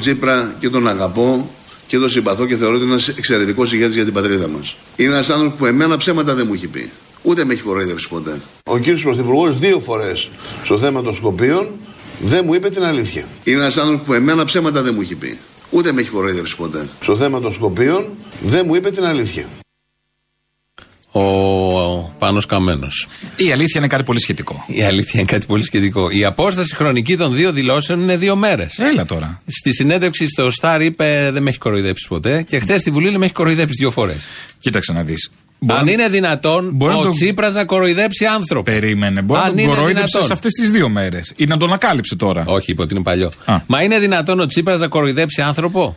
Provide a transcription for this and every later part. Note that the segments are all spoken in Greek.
τον Τσίπρα και τον αγαπώ και τον συμπαθώ και θεωρώ ότι είναι ένας εξαιρετικός ηγέτης για την πατρίδα μας. Είναι ένας άνθρωπος που εμένα ψέματα δεν μου έχει πει. Ούτε με έχει κοροϊδεύσει ποτέ. Ο κύριος Πρωθυπουργός δύο φορές στο θέμα των Σκοπίων δεν μου είπε την αλήθεια. Είναι ένας άνθρωπος που εμένα ψέματα δεν μου έχει πει. Ούτε με έχει κοροϊδεύσει ποτέ. Στο θέμα των Σκοπίων δεν μου είπε την αλήθεια. Ο Πάνος Καμένος. Η αλήθεια είναι κάτι πολύ σχετικό. Η αλήθεια είναι κάτι πολύ σχετικό. Η απόσταση χρονική των δύο δηλώσεων είναι δύο μέρες. Έλα τώρα. Στη συνέντευξη στο Σταρ είπε δεν με έχει κοροϊδέψει ποτέ και χθες στη Βουλή λέει με έχει κοροϊδέψει δύο φορές. Κοίταξε να δεις. Αν είναι δυνατόν μπορεί ο να τον- Τσίπρας να κοροϊδέψει άνθρωπο. Περίμενε. Μπορεί Αν να τον είναι κοροϊδέψει δυνατόν. σε αυτές τις δύο μέρες. Ή να τον ανακάλυψε τώρα. Όχι, είπε ότι είναι παλιό. Α. Μα είναι δυνατόν ο Τσίπρας να κοροϊδέψει άνθρωπο;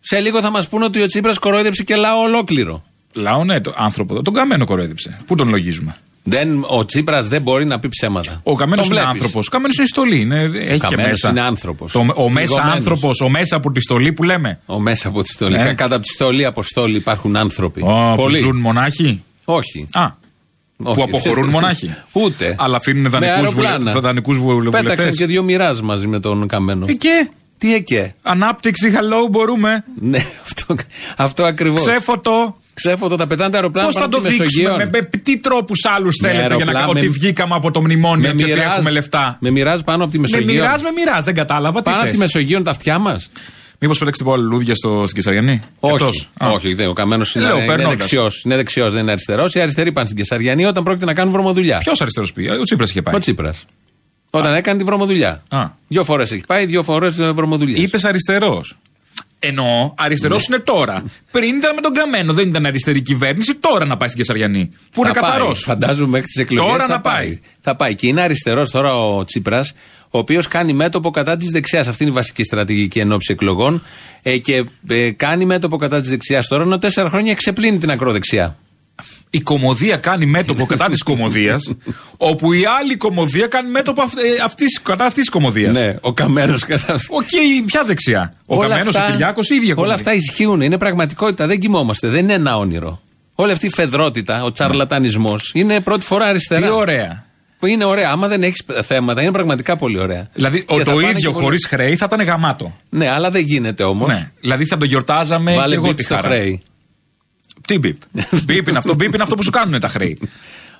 Σε λίγο θα μας πούνε ότι ο Τσίπρας κοροϊδέψει και λαό ολόκληρο. Λαό, ναι, το άνθρωπο. Τον καμένο κοροϊδέψε. Πού τον λογίζουμε; Δεν, ο Τσίπρας δεν μπορεί να πει ψέματα. Ο καμένος Τον είναι βλέπεις. άνθρωπος. Ο καμένος είναι στολή. Είναι, έχει και Καμένος μέσα. είναι άνθρωπος. Το, ο μέσα Λιγωμένος. άνθρωπος, ο μέσα από τη στολή που λέμε. Ο μέσα από τη στολή. Ναι. Κάτω από τη στολή αποστόλη υπάρχουν άνθρωποι. Ω, που Πολλοί. ζουν μονάχοι; Όχι. Α, Όχι. που αποχωρούν μονάχοι. Ούτε. Αλλά αφήνουν Με δανεικούς αεροπλάνα. βουλε- δανεικούς βουλευτές. Πέταξαν και δύο μοιράζ μαζί με τον Καμένο. Ε, και; Τι εκέ. ανάπτυξη, hello, μπορούμε. Ναι, αυτό, αυτό ακριβώς. Ξέφωτο. Ξέφωτο, τα πετάνε τα αεροπλάνα Πώς θα πάνω το από τη δείξουμε, Μεσογείο. με, με τι τρόπους άλλους Με θέλετε για να αεροπλάνα, κάνουμε με- ότι βγήκαμε από το μνημόνιο και ότι μοιράζ- έχουμε λεφτά; Με μοιράζει πάνω από τη Με Μεσογείο. μοιράζει, με μοιράζει, δεν κατάλαβα. Τι Πάνω από τη θες. Μεσογείο τα αυτιά μας. Μήπως πέταξε πολλά λουλούδια στο, στην Κεσαριανή; Όχι, Αυτός. Α. όχι, δεν, ο Καμένος είναι, Λέω, είναι περνώντας. δεξιός. Είναι δεξιός, δεν είναι αριστερός. Οι αριστεροί πάνε στην Κεσαριανή όταν πρόκειται να κάνουν βρωμοδουλειά. Ποιος αριστερός πήγε, ο Τσίπρας είχε πάει. Ο Τσίπρας. Όταν έκανε τη βρωμοδουλειά. Α. Δύο φορές έχει πάει, δύο φορές βρωμοδουλειά. Είπες αριστερός. Εννοώ, αριστερός Ναι. είναι τώρα. Πριν ήταν με τον Καμένο, δεν ήταν αριστερή κυβέρνηση, τώρα να πάει στην Κεσαριανή. Που είναι Θα πάει, καθαρός. Φαντάζομαι μέχρι τις εκλογές. Τώρα θα να πάει. Θα πάει. Και είναι αριστερός τώρα ο Τσίπρας, ο οποίος κάνει μέτωπο κατά της δεξιάς. Αυτή είναι η βασική στρατηγική εν ώψη εκλογών. Ε, και ε, κάνει μέτωπο κατά της δεξιάς τώρα, ενώ τέσσερα χρόνια εξεπλύνει την ακροδεξιά. Η κομμωδία κάνει μέτωπο κατά της κομμωδίας, όπου η άλλη κομμωδία κάνει μέτωπο αυ- ε, αυτής- κατά αυτής της κομμωδίας. Ναι, ο Καμένος κατά Οκ, ποια δεξιά. Ο Όλα Καμένος, αυτά- ο Κυριάκος, η ίδια Όλα κομμωδία. αυτά ισχύουν, είναι πραγματικότητα. Δεν κοιμόμαστε, δεν είναι ένα όνειρο. Όλη αυτή η φεδρότητα, ο τσαρλατανισμός είναι πρώτη φορά αριστερά. Τι ωραία. Που είναι ωραία. Άμα δεν έχεις θέματα, είναι πραγματικά πολύ ωραία. Δηλαδή, Και ο, θα το πάνε ίδιο και πολύ- χωρίς χρέη θα ήταν γαμάτο. Ναι, αλλά δεν γίνεται όμως. Ναι. Δηλαδή θα το γιορτάζαμε και Βάλε εγώ μπίπ τη στο χαρά. χρέη. Τι μπιπ. μπιπ είναι αυτό, μπιπ είναι αυτό που σου κάνουν τα χρέη.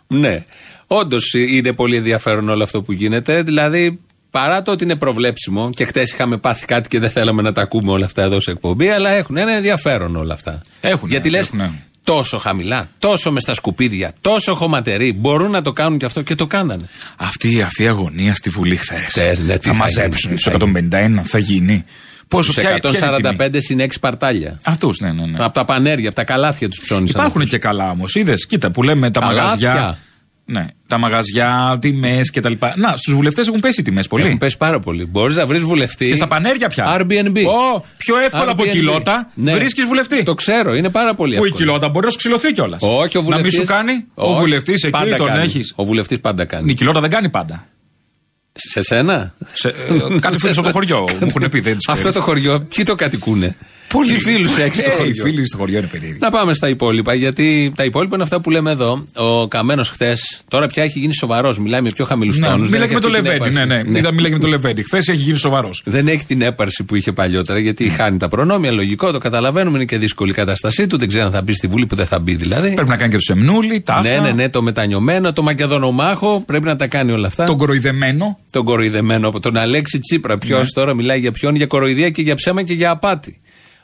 Ναι. Όντως είναι πολύ ενδιαφέρον όλο αυτό που γίνεται. Δηλαδή, παρά το ότι είναι προβλέψιμο και χτες είχαμε πάθει κάτι και δεν θέλαμε να τα ακούμε όλα αυτά εδώ σε εκπομπή, αλλά έχουν ένα ενδιαφέρον όλα αυτά. Έχουνε, Γιατί λες έχουνε. τόσο χαμηλά, τόσο μες στα σκουπίδια, τόσο χωματεροί, μπορούν να το κάνουν και αυτό και το κάνανε. Αυτή, αυτή η αγωνία στη Βουλή χθες. Χθες, ναι, τι θα θα μαζέψουν γίνει, του θα 151, θα γίνει. Πόσο Στου ποια, ποια είναι η τιμή; 145 συν 6 παρτάλια. Αυτούς, ναι, ναι. ναι. Από τα πανέρια, από τα καλάθια τους ψώνησαν. Υπάρχουν και καλά όμως. Είδες, κοίτα που λέμε τα Καλάθια. μαγαζιά. Ναι, τα μαγαζιά, τιμές κτλ. Να, στους βουλευτές έχουν πέσει οι τιμές πολύ. Έχουν πέσει πάρα πολύ. Μπορείς να βρεις βουλευτή. Και στα πανέρια πια. Airbnb. Ω, πιο εύκολα από Airbnb. κοιλότα Ναι. βρίσκεις βουλευτή. Το ξέρω, είναι πάρα πολύ Που η εύκολο. κοιλότα μπορεί να σου ξυλωθεί κιόλας. Όχι, ο Να βουλευτής... μην σου κάνει. Ο Όχι, βουλευτής εκεί πάντα τον κάνει. έχεις. Ο βουλευτής πάντα κάνει. Η κοιλότα δεν κάνει πάντα. Σε σένα; Σε, ε, κάτι φίλου από το χωριό μου έχουν πει, δεν τους Αυτό ξέρεις. το χωριό, ποιοι το κατοικούνε; Πολύ. Τι φίλους έχεις στο Ε, Οι χωριό. φίλοι στο χωριό είναι περίεργοι. Να πάμε στα υπόλοιπα, γιατί τα υπόλοιπα είναι αυτά που λέμε εδώ. Ο Καμένος χθες, τώρα πια έχει γίνει σοβαρός, μιλάει με πιο χαμηλούς Ναι, τόνους. Μίλαγε με το Λεβέντι. Ναι, ναι. Είδα, Μίλαγε με το Λεβέντι. Χθες έχει γίνει σοβαρός. Δεν έχει την έπαρση που είχε παλιότερα, γιατί χάνει τα προνόμια. Λογικό, το καταλαβαίνουμε, είναι και δύσκολη η κατάστασή του. Δεν ξέρω αν θα μπει στη Βουλή που δεν θα μπει δηλαδή. Πρέπει να κάνει και το Σεμνούλη, τάφα. Ναι, ναι, ναι, το μετανιωμένο, το μακεδονομάχο, πρέπει να τα κάνει όλα αυτά. Τον κοροϊδεμένο. τον κοροϊδεμένο από τον Αλέξη Τσίπρα. Ποιος Ναι. τώρα μιλάει για ποιον, για κοροϊδία και για ψέμα και για απάτη.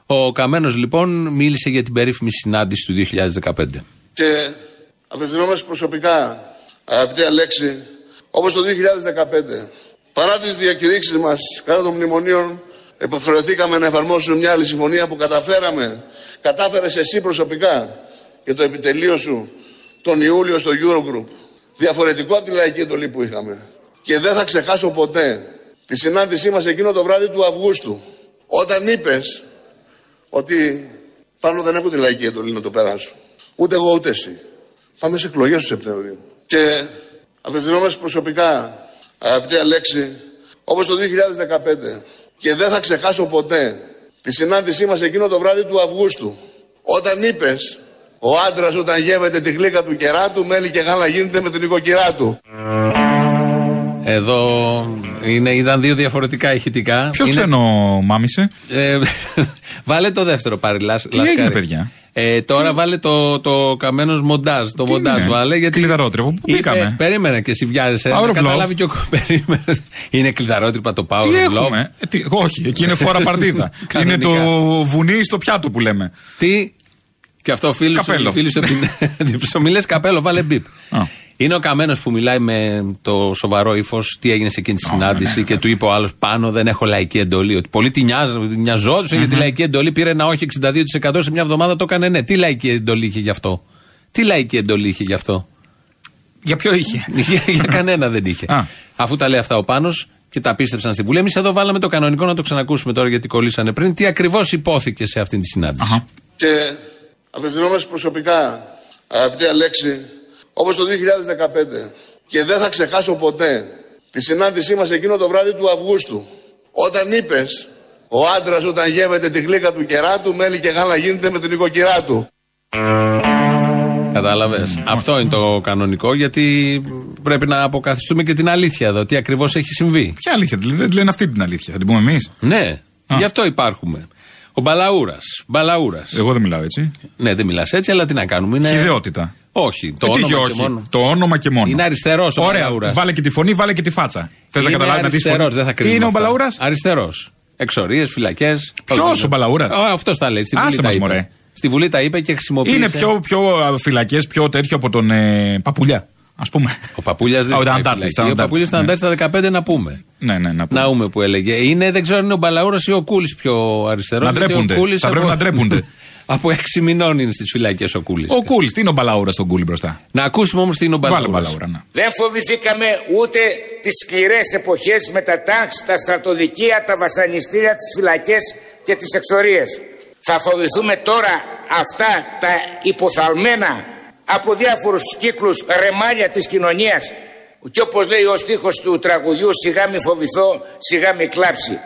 Ο Καμένος λοιπόν μίλησε για την περίφημη συνάντηση του 2015. Και απευθυνόμαστε προσωπικά, αγαπητή Αλέξη, όπως το 2015, παρά τις διακηρύξεις μας κατά των μνημονίων, υποχρεωθήκαμε να εφαρμόσουμε μια άλλη συμφωνία που καταφέραμε, κατάφερες εσύ προσωπικά και το επιτελείο σου τον Ιούλιο στο Eurogroup. Διαφορετικό από τη λαϊκή εντολή που είχαμε. Και δεν θα ξεχάσω ποτέ τη συνάντησή μας εκείνο το βράδυ του Αυγούστου. Όταν είπες ότι πάνω δεν έχω τη λαϊκή εντολή να το περάσω. Ούτε εγώ ούτε εσύ. Πάμε σε εκλογές του Σεπτεμβρίου. Και απευθυνόμαστε προσωπικά, αγαπητή Αλέξη, όπως το 2015. Και δεν θα ξεχάσω ποτέ τη συνάντησή μας εκείνο το βράδυ του Αυγούστου. Όταν είπες, ο άντρας όταν γεύεται τη γλύκα του κεράτου, μέλι και γάλα γίνεται με την οικοκυρά του. Εδώ είναι, ήταν δύο διαφορετικά ηχητικά. Ποιο Είναι- ξένο μάμισε; Ε, βάλε το δεύτερο πάρει, λας, Τι λασκάρι. έγινε, παιδιά; Ε, τώρα βάλε το, το καμένος μοντάζ. Το Τι μοντάζ είναι; βάλε. Γιατί Κλειδαρότρυπο. Πού είπε- μπήκαμε; Περίμενε και εσύ βιάζεσαι. Power να of καταλάβει και ο περίμενε. Είναι κλειδαρότρυπα το Power Τι of Love. έχουμε. Ε, τι- όχι, εκεί είναι φορά παρτίδα. είναι Κανονικά. το βουνί στο πιάτο που λέμε. Τι; Και αυτό φίλο σου, Καπέλο. φίλος σου σου μιλέ καπέλο, βάλε μπίπ. Α. Είναι ο καμένος που μιλάει με το σοβαρό ύφος τι έγινε σε εκείνη τη συνάντηση ναι, και του είπε ο άλλος πάνω δεν έχω λαϊκή εντολή. Ότι πολλοί τη νοιάζ- νοιαζόντουσαν για τη λαϊκή εντολή. Πήρε ένα όχι 62% σε μια εβδομάδα το έκανε ναι. Τι λαϊκή εντολή είχε γι' αυτό; Τι λαϊκή εντολή είχε γι' αυτό; Για ποιο είχε; για, για κανένα δεν είχε. Α. Αφού τα λέει αυτά ο Πάνος και τα πίστεψαν στη Βουλή, εμείς εδώ βάλαμε το κανονικό να το ξανακούσουμε τώρα γιατί κολλήσανε πριν. Τι ακριβώς υπόθηκε σε αυτή τη συνάντηση. Αχα. Και απευθυνόμαστε προσωπικά, αγαπητή Αλέξη, όπως το 2015. Και δεν θα ξεχάσω ποτέ τη συνάντησή μας εκείνο το βράδυ του Αυγούστου. Όταν είπες, ο άντρας όταν γεύεται τη γλύκα του κεράτου, μέλι και γάλα γίνεται με την οικοκυρά του. Κατάλαβες. Αυτό είναι το κανονικό γιατί πρέπει να αποκαθιστούμε και την αλήθεια εδώ. Τι ακριβώς έχει συμβεί. Ποια αλήθεια, δεν λένε αυτή την αλήθεια. Θα την πούμε εμείς. Ναι, γι' αυτό υπάρχουμε. Ο Μπαλαούρας. Μπαλαούρας. Εγώ δεν μιλάω έτσι. Ναι, δεν μιλάς έτσι, αλλά τι να κάνουμε. Είναι... Χιδεότητα. Όχι, το Ε, τι όνομα όχι. και μόνο. Το όνομα και μόνο. Είναι αριστερός ο Ωραία, Μπαλαούρα. βάλε και τη φωνή, βάλε και τη φάτσα. Θες να καταλάβεις να δεις αριστερός, δεν θα Τι είναι κρίνουμε. ο Μπαλαούρας; Αριστερός. Εξορίες, φυλακές. Ποιος ο Μπαλαούρας; Αυτός τα λέει. Στη Άσε Βουλή τα μας, είπε. μωρέ. Στη Βουλή τα είπε και χρησιμοποίησε. Είναι πιο, πιο φυλακές, πιο τέτοιο από τον ε, Παπουλιά. Α πούμε. Ο Παπούλιας δεν Α, ο ήταν Αντάρτης, ήταν Ο Αντάρτης, Παπούλιας ήταν ναι. Αντάρτης στα 15 να πούμε. Ναι, ναι, να πούμε. Ναούμε που έλεγε. Είναι, δεν ξέρω αν είναι ο Μπαλαούρας ή ο Κούλης πιο αριστερός. Να ντρέπονται. Θα πρέπει να ντρέπονται. από έξι μηνών είναι στις φυλακές ο Κούλης. Ο Κούλης, τι είναι ο Μπαλαούρα στον Κούλη μπροστά; Να ακούσουμε όμως τι είναι ο Βάλε Μπαλαούρα. Μπαλαούρα, να. Δεν φοβηθήκαμε ούτε τις σκληρές εποχές με τα τάγκς, τα στρατοδικεία, τα βασανιστήρια, τις φυλακές και τις εξορίες. Θα φοβηθούμε τώρα αυτά τα υποθαλμένα από διάφορους κύκλους ρεμάλια της κοινωνίας και όπως λέει ο στίχος του τραγουδιού «Σιγά μη φοβηθώ, σιγά μη κλάψει».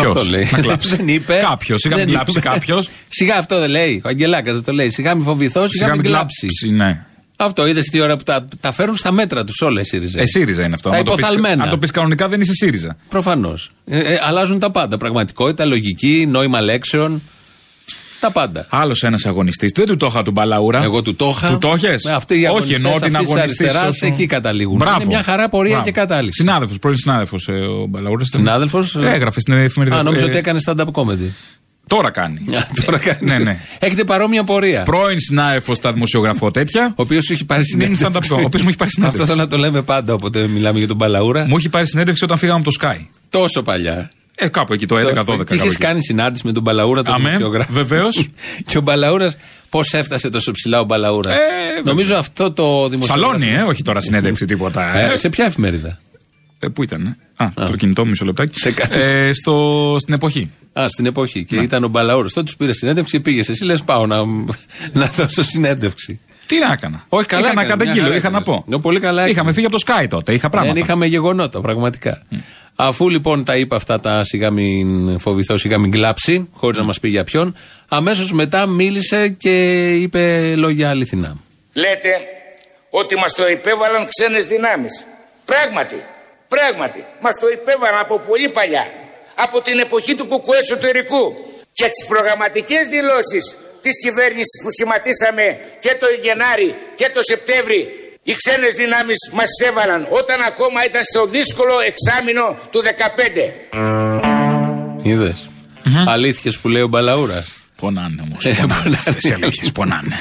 Ποιος; Αυτό λέει. Να κλάψει. δεν είπε. Κάποιος, σιγά Δεν μην κλάψει είπε. κάποιος. Σιγά αυτό δεν λέει. Ο Αγγελάκας δεν το λέει. Σιγά μην φοβηθώ, σιγά, μην κλάψει. Ναι. Αυτό είδες τι ώρα που τα, τα φέρουν στα μέτρα τους όλα οι ΣΥΡΙΖΑ. Ε, ΣΥΡΙΖΑ είναι αυτό. Τα Αν το πεις- υποθαλμένα. Αν το πεις κανονικά δεν είσαι ΣΥΡΙΖΑ. Προφανώς. Ε, ε, αλλάζουν τα πάντα. Πραγματικότητα, λογική, νόημα λέξεων. Τα πάντα. Άλλος ένας αγωνιστής. Δεν του το είχα του Μπαλαούρα. Εγώ του το είχα. Του το είχες; Ε, αυτοί οι Όχι, αγωνιστές εννοώ την αυτής της αγωνιστή. αριστεράς, εκεί καταλήγουν. Μπράβο. Είναι μια χαρά πορεία Μπράβο. και κατάληξη. Συνάδελφος, πρώην συνάδελφος ο Μπαλαούρα. Συνάδελφος, ε, Έγραφε στην εφημερίδα. Α, νόμιζα Ε, ότι έκανε stand-up comedy. Τώρα κάνει. Α, Τώρα κάνεις- ναι, ναι. Έχετε παρόμοια πορεία. Πρώην συνάδελφος στα δημοσιογραφώ τέτοια. Ο οποίος σου έχει πάρει Είναι συνέντευξη. stand-up, ο οποίος μου έχει πάρει Αυτό συνέντευξη. θέλω να το λέμε πάντα όποτε μιλάμε για τον Μπαλαούρα. Μου έχει πάρει συνέντευξη όταν φύγαμε από το Sky. Τόσο παλιά. Ε, κάπου εκεί το 11-12. Και είχες κάνει συνάντηση με τον Μπαλαούρα, τον Αμέ, δημοσιογράφο. βεβαίως. και ο Μπαλαούρας, πώς έφτασε τόσο ψηλά ο Μπαλαούρας; Ε, Νομίζω αυτό το δημοσιογράφο. Σαλόνι, ε, όχι τώρα συνέντευξη τίποτα. Ε, Ε, σε ποια εφημερίδα; ε, πού ήταν, ε; Α, το κινητό μου μισό λεπτάκι. Σε κάτι. Ε, στο, στην εποχή. Α, στην εποχή. Ναι. Και ήταν ο Μπαλαούρας. Τότε τους πήρε συνέντευξη και πήγες. Εσύ λες, πάω να, να δώσω συνέντευξη. Τι να έκανα. Όχι, καλά Είχα να έκανες, μια καταγγείλω, χαρά είχα να έκανες. πω. Ναι, πολύ καλά Είχαμε έκανες. φύγει από το Sky τότε, είχα πράγματα. Δεν είχαμε γεγονότα, πραγματικά. Αφού λοιπόν τα είπε αυτά τα σιγά μην φοβηθώ, σιγά μην κλάψει, χωρίς να μας πει για ποιον, αμέσως μετά μίλησε και είπε λόγια αληθινά. Λέτε ότι μας το υπέβαλαν ξένες δυνάμεις. Πράγματι, πράγματι, μας το υπέβαλαν από πολύ παλιά. Από την εποχή του κουκουέ εσωτερικού. Και τις προγραμματικές δηλώσεις της κυβέρνησης που σχηματίσαμε και το Γενάρη και το Σεπτέμβρη οι ξένες δυνάμεις μας έβαλαν όταν ακόμα ήταν στο δύσκολο εξάμεινο του 15. Είδες. Αλήθειες που λέει ο Μπαλαούρας. Πονάνε όμως. Ε, πονάνε. Αυτές οι αλήθειες πονάνε.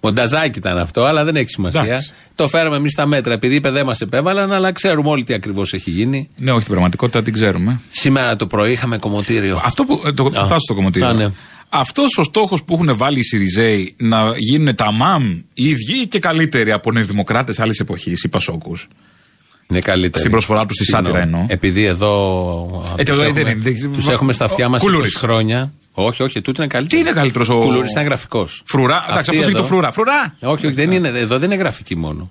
Μονταζάκι ήταν αυτό, αλλά δεν έχει σημασία. Εντάξει. Το φέραμε εμείς στα μέτρα, επειδή είπε δεν μας επέβαλαν, αλλά ξέρουμε όλοι τι ακριβώς έχει γίνει. Ναι, όχι την πραγματικότητα, την ξέρουμε. Σήμερα το πρωί είχαμε κομμωτήριο. Αυτό που. ε, Το, θα φτάσω στο κομμωτήριο. Α, ναι. Αυτός ο στόχος που έχουν βάλει οι Σιριζέοι να γίνουν τα ΜΑΜ οι ίδιοι και καλύτεροι από νεοδημοκράτε άλλης εποχής, οι Πασόκου. Είναι καλύτερη. Στην προσφορά τους στη Συγγνώμη. σάτυρα εννοώ. Επειδή εδώ. Ε, τους εδώ έχουμε, δεν είναι, δεν- τους έχουμε στα αυτιά μας 20 Κουλούρης. χρόνια. Όχι, όχι, τούτο είναι καλύτερο. Τι είναι καλύτερος ο- Κουλούρης ήταν γραφικός. Φρουρά. Εντάξει, αυτός έχει το φρουρά. Φρουρά! Όχι, όχι, δεν είναι, εδώ δεν είναι γραφική μόνο.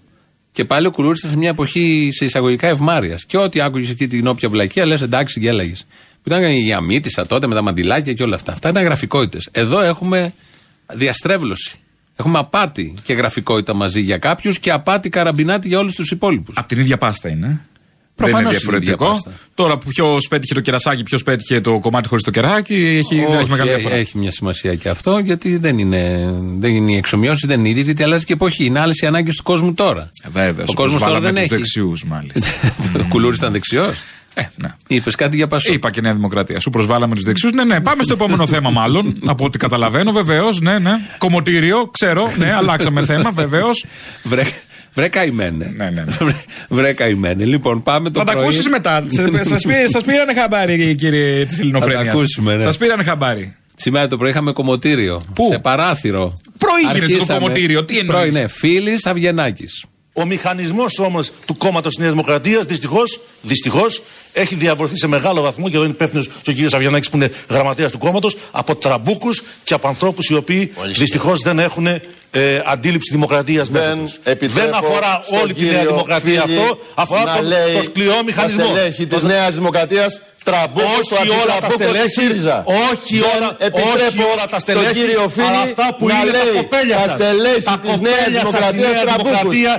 Και πάλι ο Κουλούρης ήταν σε μια εποχή σε εισαγωγικά ευμάρειας. Και ό,τι άκουγες εκεί την όποια βλακία, λες εντάξει, γέλαγες. Που ήταν η αμύτησα τότε με τα μαντιλάκια και όλα αυτά. Αυτά ήταν γραφικότητες. Εδώ έχουμε διαστρέβλωση. Έχουμε απάτη και γραφικότητα μαζί για κάποιους και απάτη καραμπινάτη για όλους τους υπόλοιπους. Από την ίδια πάστα είναι. Προφανώς δεν είναι είναι η ίδια διαφορετικό. πάστα. Τώρα που ποιος πέτυχε το κερασάκι, ποιος πέτυχε το κομμάτι χωρίς το κεράκι, έχει, δεν έχει μεγάλη έχει, διαφορά. έχει μια σημασία και αυτό, γιατί δεν είναι, δεν είναι οι εξομοιώσει, δεν είναι ίδιε, γιατί αλλάζει και εποχή. Είναι άλλες οι ανάγκες του κόσμου τώρα. Ε, Βέβαια, Ο κόσμος τώρα δεν έχει. δεξιούς, μάλιστα. Ο Κουλούρη ήταν δεξιός. Ε, ναι. Είπες κάτι για πασό. Είπα και Νέα Δημοκρατία. Σου προσβάλαμε τους δεξιούς. Ναι, ναι. Πάμε στο επόμενο θέμα, μάλλον. Από ό,τι καταλαβαίνω, βεβαίως. Ναι, ναι. Κομωτήριο, ξέρω. Ναι, αλλάξαμε θέμα, βεβαίως. Βρε, βρε καημένε. Ναι, ναι, ναι. Βρε, βρε καημένε. Λοιπόν, πάμε το Θα τα πρωί. ακούσεις μετά. Σας πήρανε χαμπάρι, κύριε της Ελληνοφρένεια. Θα τα ακούσουμε, ναι. Σας πήρανε χαμπάρι. Σήμερα το πρωί είχαμε κομμωτήριο. Πού; Σε παράθυρο. Πρωί γίνεται το Αρχίσαμε- κομμωτήριο, τι εννοείς; Πρωί, ναι. Φίλης Αυγενάκης. Ο μηχανισμός όμως του κόμματος Νέας Δημοκρατίας δυστυχώς δυστυχώς, έχει διαβρωθεί σε μεγάλο βαθμό και εδώ είναι υπεύθυνος ο κ. Αυγενάκης που είναι γραμματέας του κόμματος από τραμπούκους και από ανθρώπους οι οποίοι δυστυχώς δεν έχουν ε, αντίληψη δημοκρατίας μέσα Δεν τους. επιτρέπω Δεν αφορά στον όλη τη Νέα κύριο Δημοκρατία Φίλη αυτό, αφορά να τον, λέει το σκληρό μηχανισμό. Τα στελέχη της Το- Νέας Δημοκρατίας τραμπούκος, ο όχι όλα τα αντιτραμπούκος του στελέχη, ΣΥΡΙΖΑ. όχι Δεν όλα, επιτρέπω όχι όλα τα στελέχη, στον κύριο αλλά Φίλη αυτά που να είναι τα λέει κοπέλια τα σας. στελέχη Τα της Νέας κοπέλια σας στη Δημοκρατίας Νέα τραμπούκους. Δημοκρατία.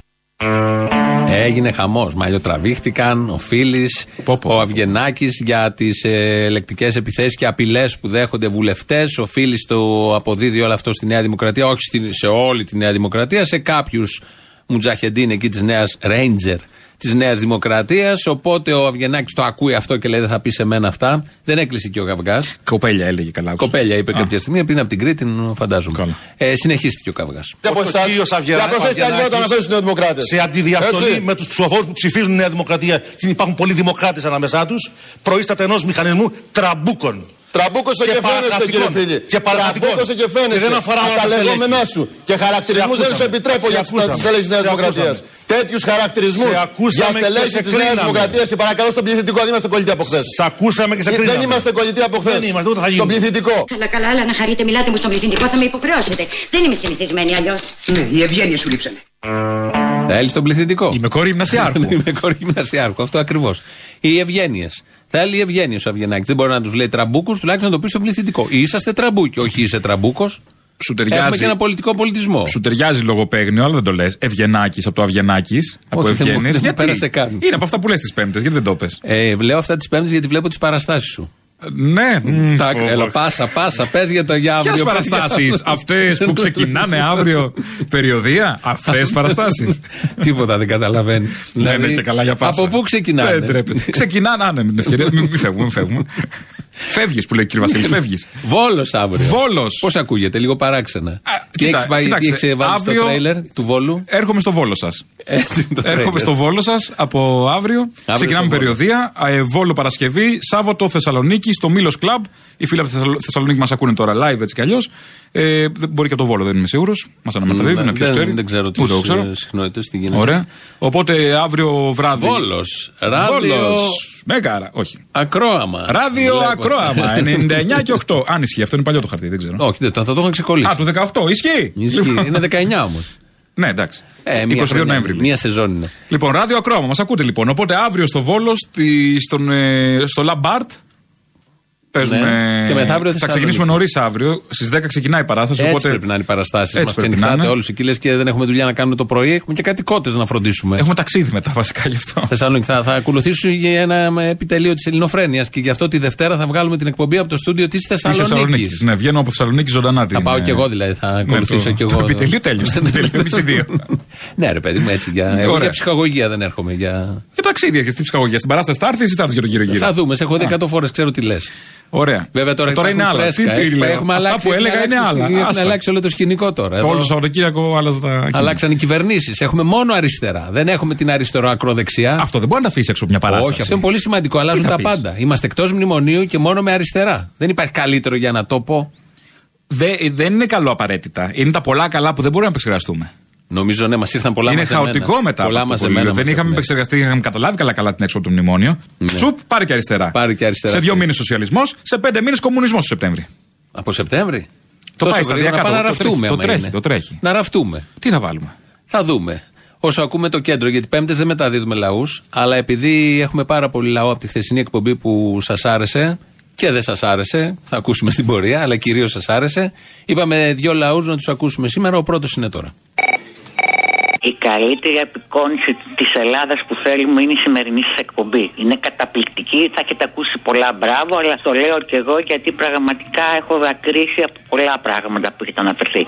Έγινε χαμός. Μαλλιοτραβήχτηκαν ο Φίλης, Πω, πω. ο Αυγενάκης για τις ε, ελεκτικές επιθέσεις και απειλές που δέχονται βουλευτές. Ο Φίλης το αποδίδει όλο αυτό στη Νέα Δημοκρατία, όχι στη- σε όλη τη Νέα Δημοκρατία, σε κάποιους μουτζαχεντίν εκεί της Νέας Ranger της Νέας Δημοκρατίας. Οπότε ο Αυγενάκης το ακούει αυτό και λέει: Δεν θα πεις σε μένα αυτά. Δεν έκλεισε και ο Καυγάς. Κοπέλια έλεγε καλά. άκουσα. Κοπέλια είπε Α. κάποια στιγμή, επειδή είναι από την Κρήτη, φαντάζομαι. Καλά. Ε, συνεχίστηκε ο Καυγάς. από Ο εσάς. κύριος Και Αυγενά- να προσέχετε άλλη φορά όταν Αυγενάκης αναφέρει στους Νεοδημοκράτες. Σε αντιδιαστολή Έτσι. με τους ψηφοφόρους που ψηφίζουν Νέα Δημοκρατία και υπάρχουν πολλοί δημοκράτες ανάμεσά τους, προείσταται ενός μηχανισμμού τραμπούκων. Τραμπούκωσε και, Και φαίνεσαι παρακρατικών. κύριε Φίλη. Και παρακρατικών. Τραμπούκωσε και φαίνεσαι. Και δεν αφορά όλα τα τα στελέχη. λεγόμενά σου. Και χαρακτηρισμούς Σε δεν σου ακούσαμε. επιτρέπω Σε για τις ακούσαμε. στελέχη της Νέας Σε Δημοκρατίας. ακούσαμε. Τέτοιους χαρακτηρισμούς Σε ακούσαμε για και στελέχη σε της Νέας κρίναμε. Δημοκρατίας και παρακαλώ στον πληθυντικό δεν είμαστε κολλητοί από χθες. Σ' ακούσαμε και σε Δεν κρίναμε. είμαστε κολλητοί από χθες. Δεν είμαστε, ούτε θα Στον γίνουμε. πληθυντικό. Καλά, καλά, αλλά να χαρείτε, μιλάτε μου στον πληθυντικό, θα με υποχρεώσετε. Δεν είμαι συνηθισμένη αλλιώς. Ναι, οι ευγένειές σου λείψανε. Θέλεις τον πληθυντικό; Είμαι κόρη γυμνασιάρχου. Είμαι κόρη γυμνασιάρχου, αυτό ακριβώς. Οι ευγένειες. Θέλει ευγένειες ο Αυγενάκης. Δεν μπορεί να τους λέει τραμπούκους, τουλάχιστον να το πει στον πληθυντικό. Είσαστε τραμπούκοι, όχι είσαι τραμπούκος. Σου Έχουμε ταιριάζει. και ένα πολιτικό πολιτισμό. Σου ταιριάζει λογοπαίγνιο, αλλά δεν το λες. Αυγενάκης από το Αυγενάκης. Από Όχι, δεν μου- ευγένειες. δεν μου πέρασε καν. Είναι από αυτά που λες τις Πέμπτες, γιατί δεν το πες. Ε, λέω αυτά τις Πέμπτες γιατί βλέπω τις παραστάσεις σου. Ναι, μ, Τα, φόβο. έλα, πάσα, πάσα, πες για το για αύριο. Ποιε πες για- παραστάσεις, αυτές που ξεκινάνε αύριο περιοδία, αυτές παραστάσεις. Τίποτα δεν καταλαβαίνει. Δεν είναι και καλά για πάσα. Από πού ξεκινάνε; Δεν τρέπεται. Ξεκινάνε, ναι, με την ευκαιρία. Μην μην φεύγουμε, μην φεύγουμε. Φεύγεις που λέει ο κύριος Βασίλης, φεύγεις. Βόλος αύριο. Βόλος. Πώς ακούγεται, λίγο παράξενα. τι κοίτα, έχει πάει, τι κοιτάξτε, έχεις βάλει αύριο- στο τρέιλερ του Βόλου; Έρχομαι στο βόλο σας. Έτσι είναι το Έρχομαι τρέιλερ. στο Βόλο σας από αύριο. Ξεκινάμε στο Βόλο. περιοδία. ε, Βόλο Παρασκευή. Σάββατο Θεσσαλονίκη στο Μήλος Κλαμπ. Οι φίλοι από τη Θεσσαλο- Θεσσαλονίκη μας ακούνε τώρα live έτσι κι αλλιώς. Ε, δεν- μπορεί και το Βόλο, δεν είμαι σίγουρος. Μας αναμεταδίδουν, Ναι, ποιος δεν, ξέρει. δεν ξέρω τι Ούτε εγώ ξέρω. συχνότητες, τι γίνεται. Ωραία. Οπότε αύριο βράδυ. Βόλος. Ράδιο. Βόλος. Μέγαρα. Όχι. Ακρόαμα. Ράδιο Βλέπω. Ακρόαμα. 99 και 8. Αν ισχύει, αυτό είναι παλιό το χαρτί, δεν ξέρω. Όχι, δεν, θα το είχαν ξεκολλήσει. Α, του 18. Ισχύει; Ισχύει. Λοιπόν. Είναι 19 όμως. Ναι, εντάξει. Ε, 22 χρονιά, Νοέμβρη. Μία σεζόν είναι. Λοιπόν, ράδιο ακρόαμα, μας ακούτε λοιπόν. Οπότε αύριο στο Βόλο, στη, στον, ε, στο Lab Art. Παίζουμε. Ναι. Και μεθαύριο θα Θεσσαλονίκη. ξεκινήσουμε νωρίς αύριο. Στις 10 ξεκινάει η παράσταση. Έτσι οπότε πρέπει να είναι οι παραστάσεις. Έτσι Μας πρέπει να ξενυχτάτε είναι. όλους εκεί λες και δεν έχουμε δουλειά να κάνουμε το πρωί. Έχουμε και κάτι κότες να φροντίσουμε. Έχουμε ταξίδι μετά, βασικά γι' αυτό. Θεσσαλονίκη. Θα, θα ακολουθήσω για ένα ε, επιτελείο της Ελληνοφρένειας και γι' αυτό τη Δευτέρα θα βγάλουμε την εκπομπή από το στούντιο της Της Θεσσαλονίκης. Θεσσαλονίκης. Ναι, βγαίνω από Θεσσαλονίκη ζωντανά. Θα την, πάω ε, κι εγώ δηλαδή, θα ακολουθήσω το- κι εγώ. Το επιτελείο τέλειωσε. Το επιτελείο εμείς οι δύο. ναι, ρε παιδί μου, έτσι. Για, εγώ Ωραία. για ψυχαγωγία δεν έρχομαι. Για... Για ταξίδια και στην ψυχαγωγία. Στην παράσταση θα έρθεις ή θα έρθεις για το γύρω-γύρω. Θα δούμε, σε έχω δει 100 φορές, ξέρω τι λες. Ωραία. Βέβαια τώρα, Ε, τώρα είναι υπάρχουν άλλα. φρέσκα. Τι, τι Έχουμε- λέω. έχουμε Αυτά αλλάξει, που έχει έλεγα είναι αλλάξει- άλλα. Έχουν Άστα. αλλάξει όλο το σκηνικό τώρα. Το Εδώ όλο Σαββατοκύριακο άλλαζα τα. κείμενα. Αλλάξαν οι κυβερνήσεις. Έχουμε μόνο αριστερά. Δεν έχουμε την αριστερό-ακροδεξιά. Αυτό δεν μπορεί να τα αφήσει έξω από μια παράσταση. Όχι, αυτό είναι πολύ σημαντικό. Αλλάζουν θα τα πεις; πάντα. Είμαστε εκτός μνημονίου και μόνο με αριστερά. Δεν υπάρχει καλύτερο για να το πω. Δε- δεν είναι καλό απαραίτητα. Είναι τα πολλά καλά που δεν μπορούμε να επεξεργαστούμε. Νομίζω ναι, μας ήρθαν πολλά είναι μαζεμένα. χαοτικό μετά. Πολλά από αυτό που μαζεμένα. λέω. Δεν μας είχαμε ήρθαν. επεξεργαστεί, είχαμε καταλάβει καλά-καλά την έξω από το μνημόνιο. Τσουπ, πάρει και αριστερά. Πάρει και αριστερά. Σε δύο μήνες σοσιαλισμός, σε πέντε μήνες κομμουνισμός το Σεπτέμβρη. Από Σεπτέμβρη; Το Τόσο πάει γρήγορα σταδιακά, να πάμε το- να το τρέχει, ραφτούμε. το άμα τρέχει, είναι. το τρέχει. Να ραφτούμε. Τι θα βάλουμε; Θα δούμε. Όσο ακούμε το κέντρο, γιατί Πέμπτες δεν μεταδίδουμε λαούς, αλλά επειδή έχουμε πάρα πολύ λαό από τη χθεσινή εκπομπή που σας άρεσε, και δεν σας άρεσε. Θα ακούσουμε στην πορεία, αλλά κυρίως σας άρεσε. Είπαμε δύο λαούς να τους ακούσουμε σήμερα. Ο πρώτος είναι τώρα. Η καλύτερη απεικόνηση της Ελλάδας που θέλουμε είναι η σημερινή σας εκπομπή. Είναι καταπληκτική, θα έχετε ακούσει πολλά μπράβο, αλλά το λέω και εγώ γιατί πραγματικά έχω δακρύσει από πολλά πράγματα που έχετε αναφερθεί.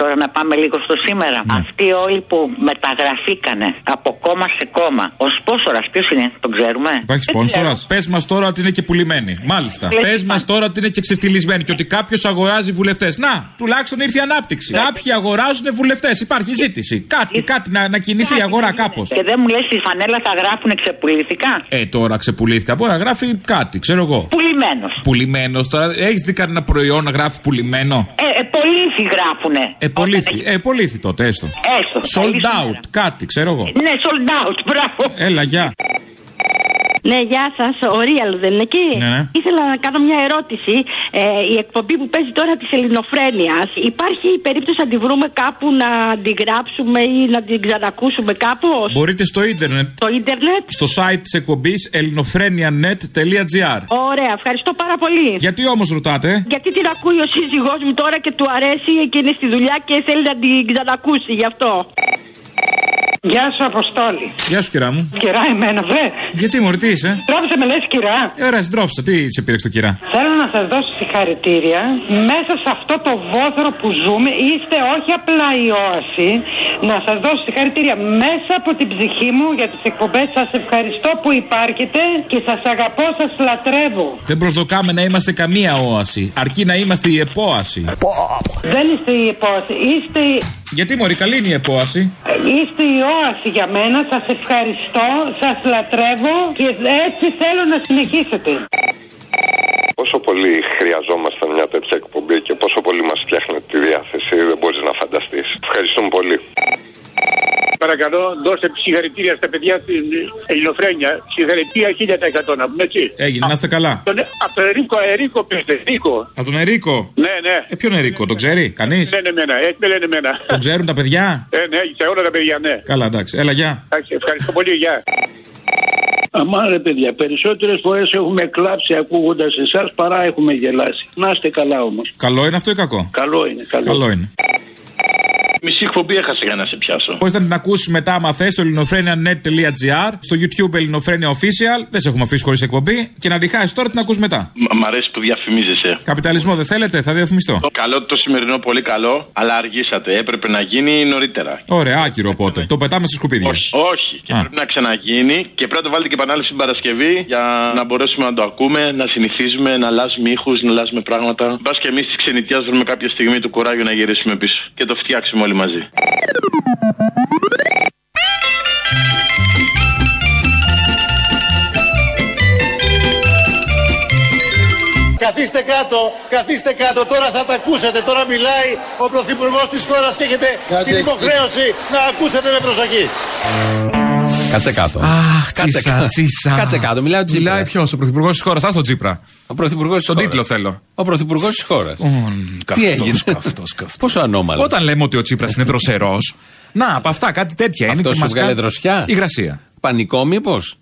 Τώρα να πάμε λίγο στο σήμερα. Αυτοί όλοι που μεταγραφήκανε από κόμμα σε κόμμα. Ο σπόσορα ποιος είναι, τον ξέρουμε; Υπάρχει Δεν σπόνσορας; ξέρω. Πες μας τώρα ότι είναι και πουλημένοι. Μάλιστα. Λες, Πες μας είπα. τώρα ότι είναι και ξεφτυλισμένοι και ότι κάποιος αγοράζει βουλευτές. Να, τουλάχιστον ήρθε η ανάπτυξη. Κάποιοι αγοράζουν βουλευτές. Υπάρχει ζήτηση. Κάτι, κάτι να, να κινηθεί η αγορά κάπως. Και δεν μου λες στη φανέλα θα γράφουν ξεπουληθικά. Ε, τώρα ξεπουλήθηκα. Μπορεί να γράφει κάτι, ξέρω εγώ. Πουλημένος. Πουλημένος τώρα. Έχεις δει κανένα προϊόν να γράφει πουλημένο; Ε, ε, πολίθι γράφουνε. Ε, πολύθι. Ε, πολύθι τότε, έστω. Έστω. Sold Καλή out. σήμερα. Κάτι, ξέρω εγώ. Ναι, sold out, μπράβο. Έλα, γεια. Ναι, γεια σας. Ο Ρίαλ δεν είναι εκεί. Ναι, ναι. Ήθελα να κάνω μια ερώτηση. Ε, η εκπομπή που παίζει τώρα της Ελληνοφρένειας, υπάρχει περίπτωση να τη βρούμε κάπου να την γράψουμε ή να την ξανακούσουμε κάπως; Μπορείτε στο ίντερνετ. Στο ίντερνετ; Στο site της εκπομπής ελληνοφρένια.net.gr. Ωραία, ευχαριστώ πάρα πολύ. Γιατί όμως ρωτάτε, Γιατί την ακούει ο σύζυγός μου τώρα και του αρέσει και είναι στη δουλειά και θέλει να την ξανακούσει γι' αυτό. Γεια σου, Αποστόλη. Γεια σου, κυρά μου. Κυρά εμένα, βρε. Γιατί μου τι είσαι; Τράβησε με λες, κυρά. Ε, ωραία, συντρόφισα, τι σε πήρε το κυρά; Θέλω να σας δώσω συγχαρητήρια. Μέσα σε αυτό το βόθρο που ζούμε, είστε όχι απλά η όαση. Να σας δώσω συγχαρητήρια μέσα από την ψυχή μου για τις εκπομπές. Σας ευχαριστώ που υπάρχετε και σας αγαπώ, σας λατρεύω. Δεν προσδοκάμε να είμαστε καμία όαση. Αρκεί να είμαστε η επόαση. Δεν είστε η επόαση, είστε, η- Γιατί μωρή, καλή είναι η επόαση. είστε η όαση για μένα. Σας ευχαριστώ, σας λατρεύω και έτσι θέλω να συνεχίσετε. Πόσο πολύ χρειαζόμασταν μια τέτοια εκπομπή και πόσο πολύ μας φτιάχνει τη διάθεση δεν μπορείς να φανταστείς. Ευχαριστούμε πολύ. Παρακαλώ, δώστε συγχαρητήρια στα παιδιά στην Ελληνοφρένια. Συγχαρητήρια 1000% να πούμε έτσι. Έγινε, να είστε καλά. Τον, από τον Ερίκο, Ερίκο πέστε, Ερίκο. Από τον Ερίκο; Ναι, ναι. Ε, ποιον Ερίκο, τον ξέρει, κανείς; Λένε εμένα, έτσι με λένε εμένα. Τον ξέρουν τα παιδιά; Ε, ναι, σε όλα τα παιδιά, ναι. Καλά, εντάξει. Έλα, γεια. Εντάξει, ευχαριστώ πολύ, γεια. Αμά ρε παιδιά, περισσότερες φορές έχουμε κλάψει ακούγοντας εσάς παρά έχουμε γελάσει. Να είστε καλά όμως. Καλό είναι αυτό ή κακό; Καλό είναι, καλό. Καλό είναι. Μισή εκπομπή έχασε για να σε πιάσω. Πώ να την ακούσει μετά, άμα θες, στο ελληνοφρένια.net.gr, στο YouTube Ελληνοφρένια Official. Δεν σε έχουμε αφήσει χωρίς εκπομπή. Και να τη χάσει τώρα την ακούς μετά. Μ' μ' αρέσει που διαφημίζεσαι. Καπιταλισμό δεν θέλετε, θα διαφημιστώ. Καλό το σημερινό, πολύ καλό, αλλά αργήσατε. Έπρεπε να γίνει νωρίτερα. Ωραία, άκυρο οπότε. Το πετάμε σε σκουπίδια. Όχι, όχι. Και πρέπει να ξαναγίνει και πρέπει να το βάλετε και επανάληψη την Παρασκευή για να μπορέσουμε να το ακούμε, να συνηθίζουμε, να αλλάζουμε ήχους, να αλλάζουμε πράγματα. Μπας και εμείς της ξενιτιάς βρούμε κάποια στιγμή του κουράγιο να γυρίσουμε πίσω και το φτιάξουμε όλοι μαζί. Καθίστε κάτω, καθίστε κάτω, τώρα θα τα ακούσετε. Τώρα μιλάει ο Πρωθυπουργός της χώρας και έχετε την υποχρέωση να ακούσετε με προσοχή. Κάτσε κάτω. Αχ, Κάτσε τσίσα, κάτω. τσίσα. Κάτσε κάτω, μιλάει ο Τσίπρας. Μιλάει ποιος, ο πρωθυπουργός της χώρας. Α το Τσίπρα. Ο πρωθυπουργός της Τον τίτλο θέλω. Ο πρωθυπουργός της χώρας. Τι καυτός, έγινε; καυτός, καυτός. Πόσο ανώμαλος. Όταν λέμε ότι ο Τσίπρας είναι δροσερός. Να, από αυτά κάτι τέτοια είναι. Αυτός και σου μας βγάλε κάνει- δροσιά. Υγρασία. Πανικό, μήπως;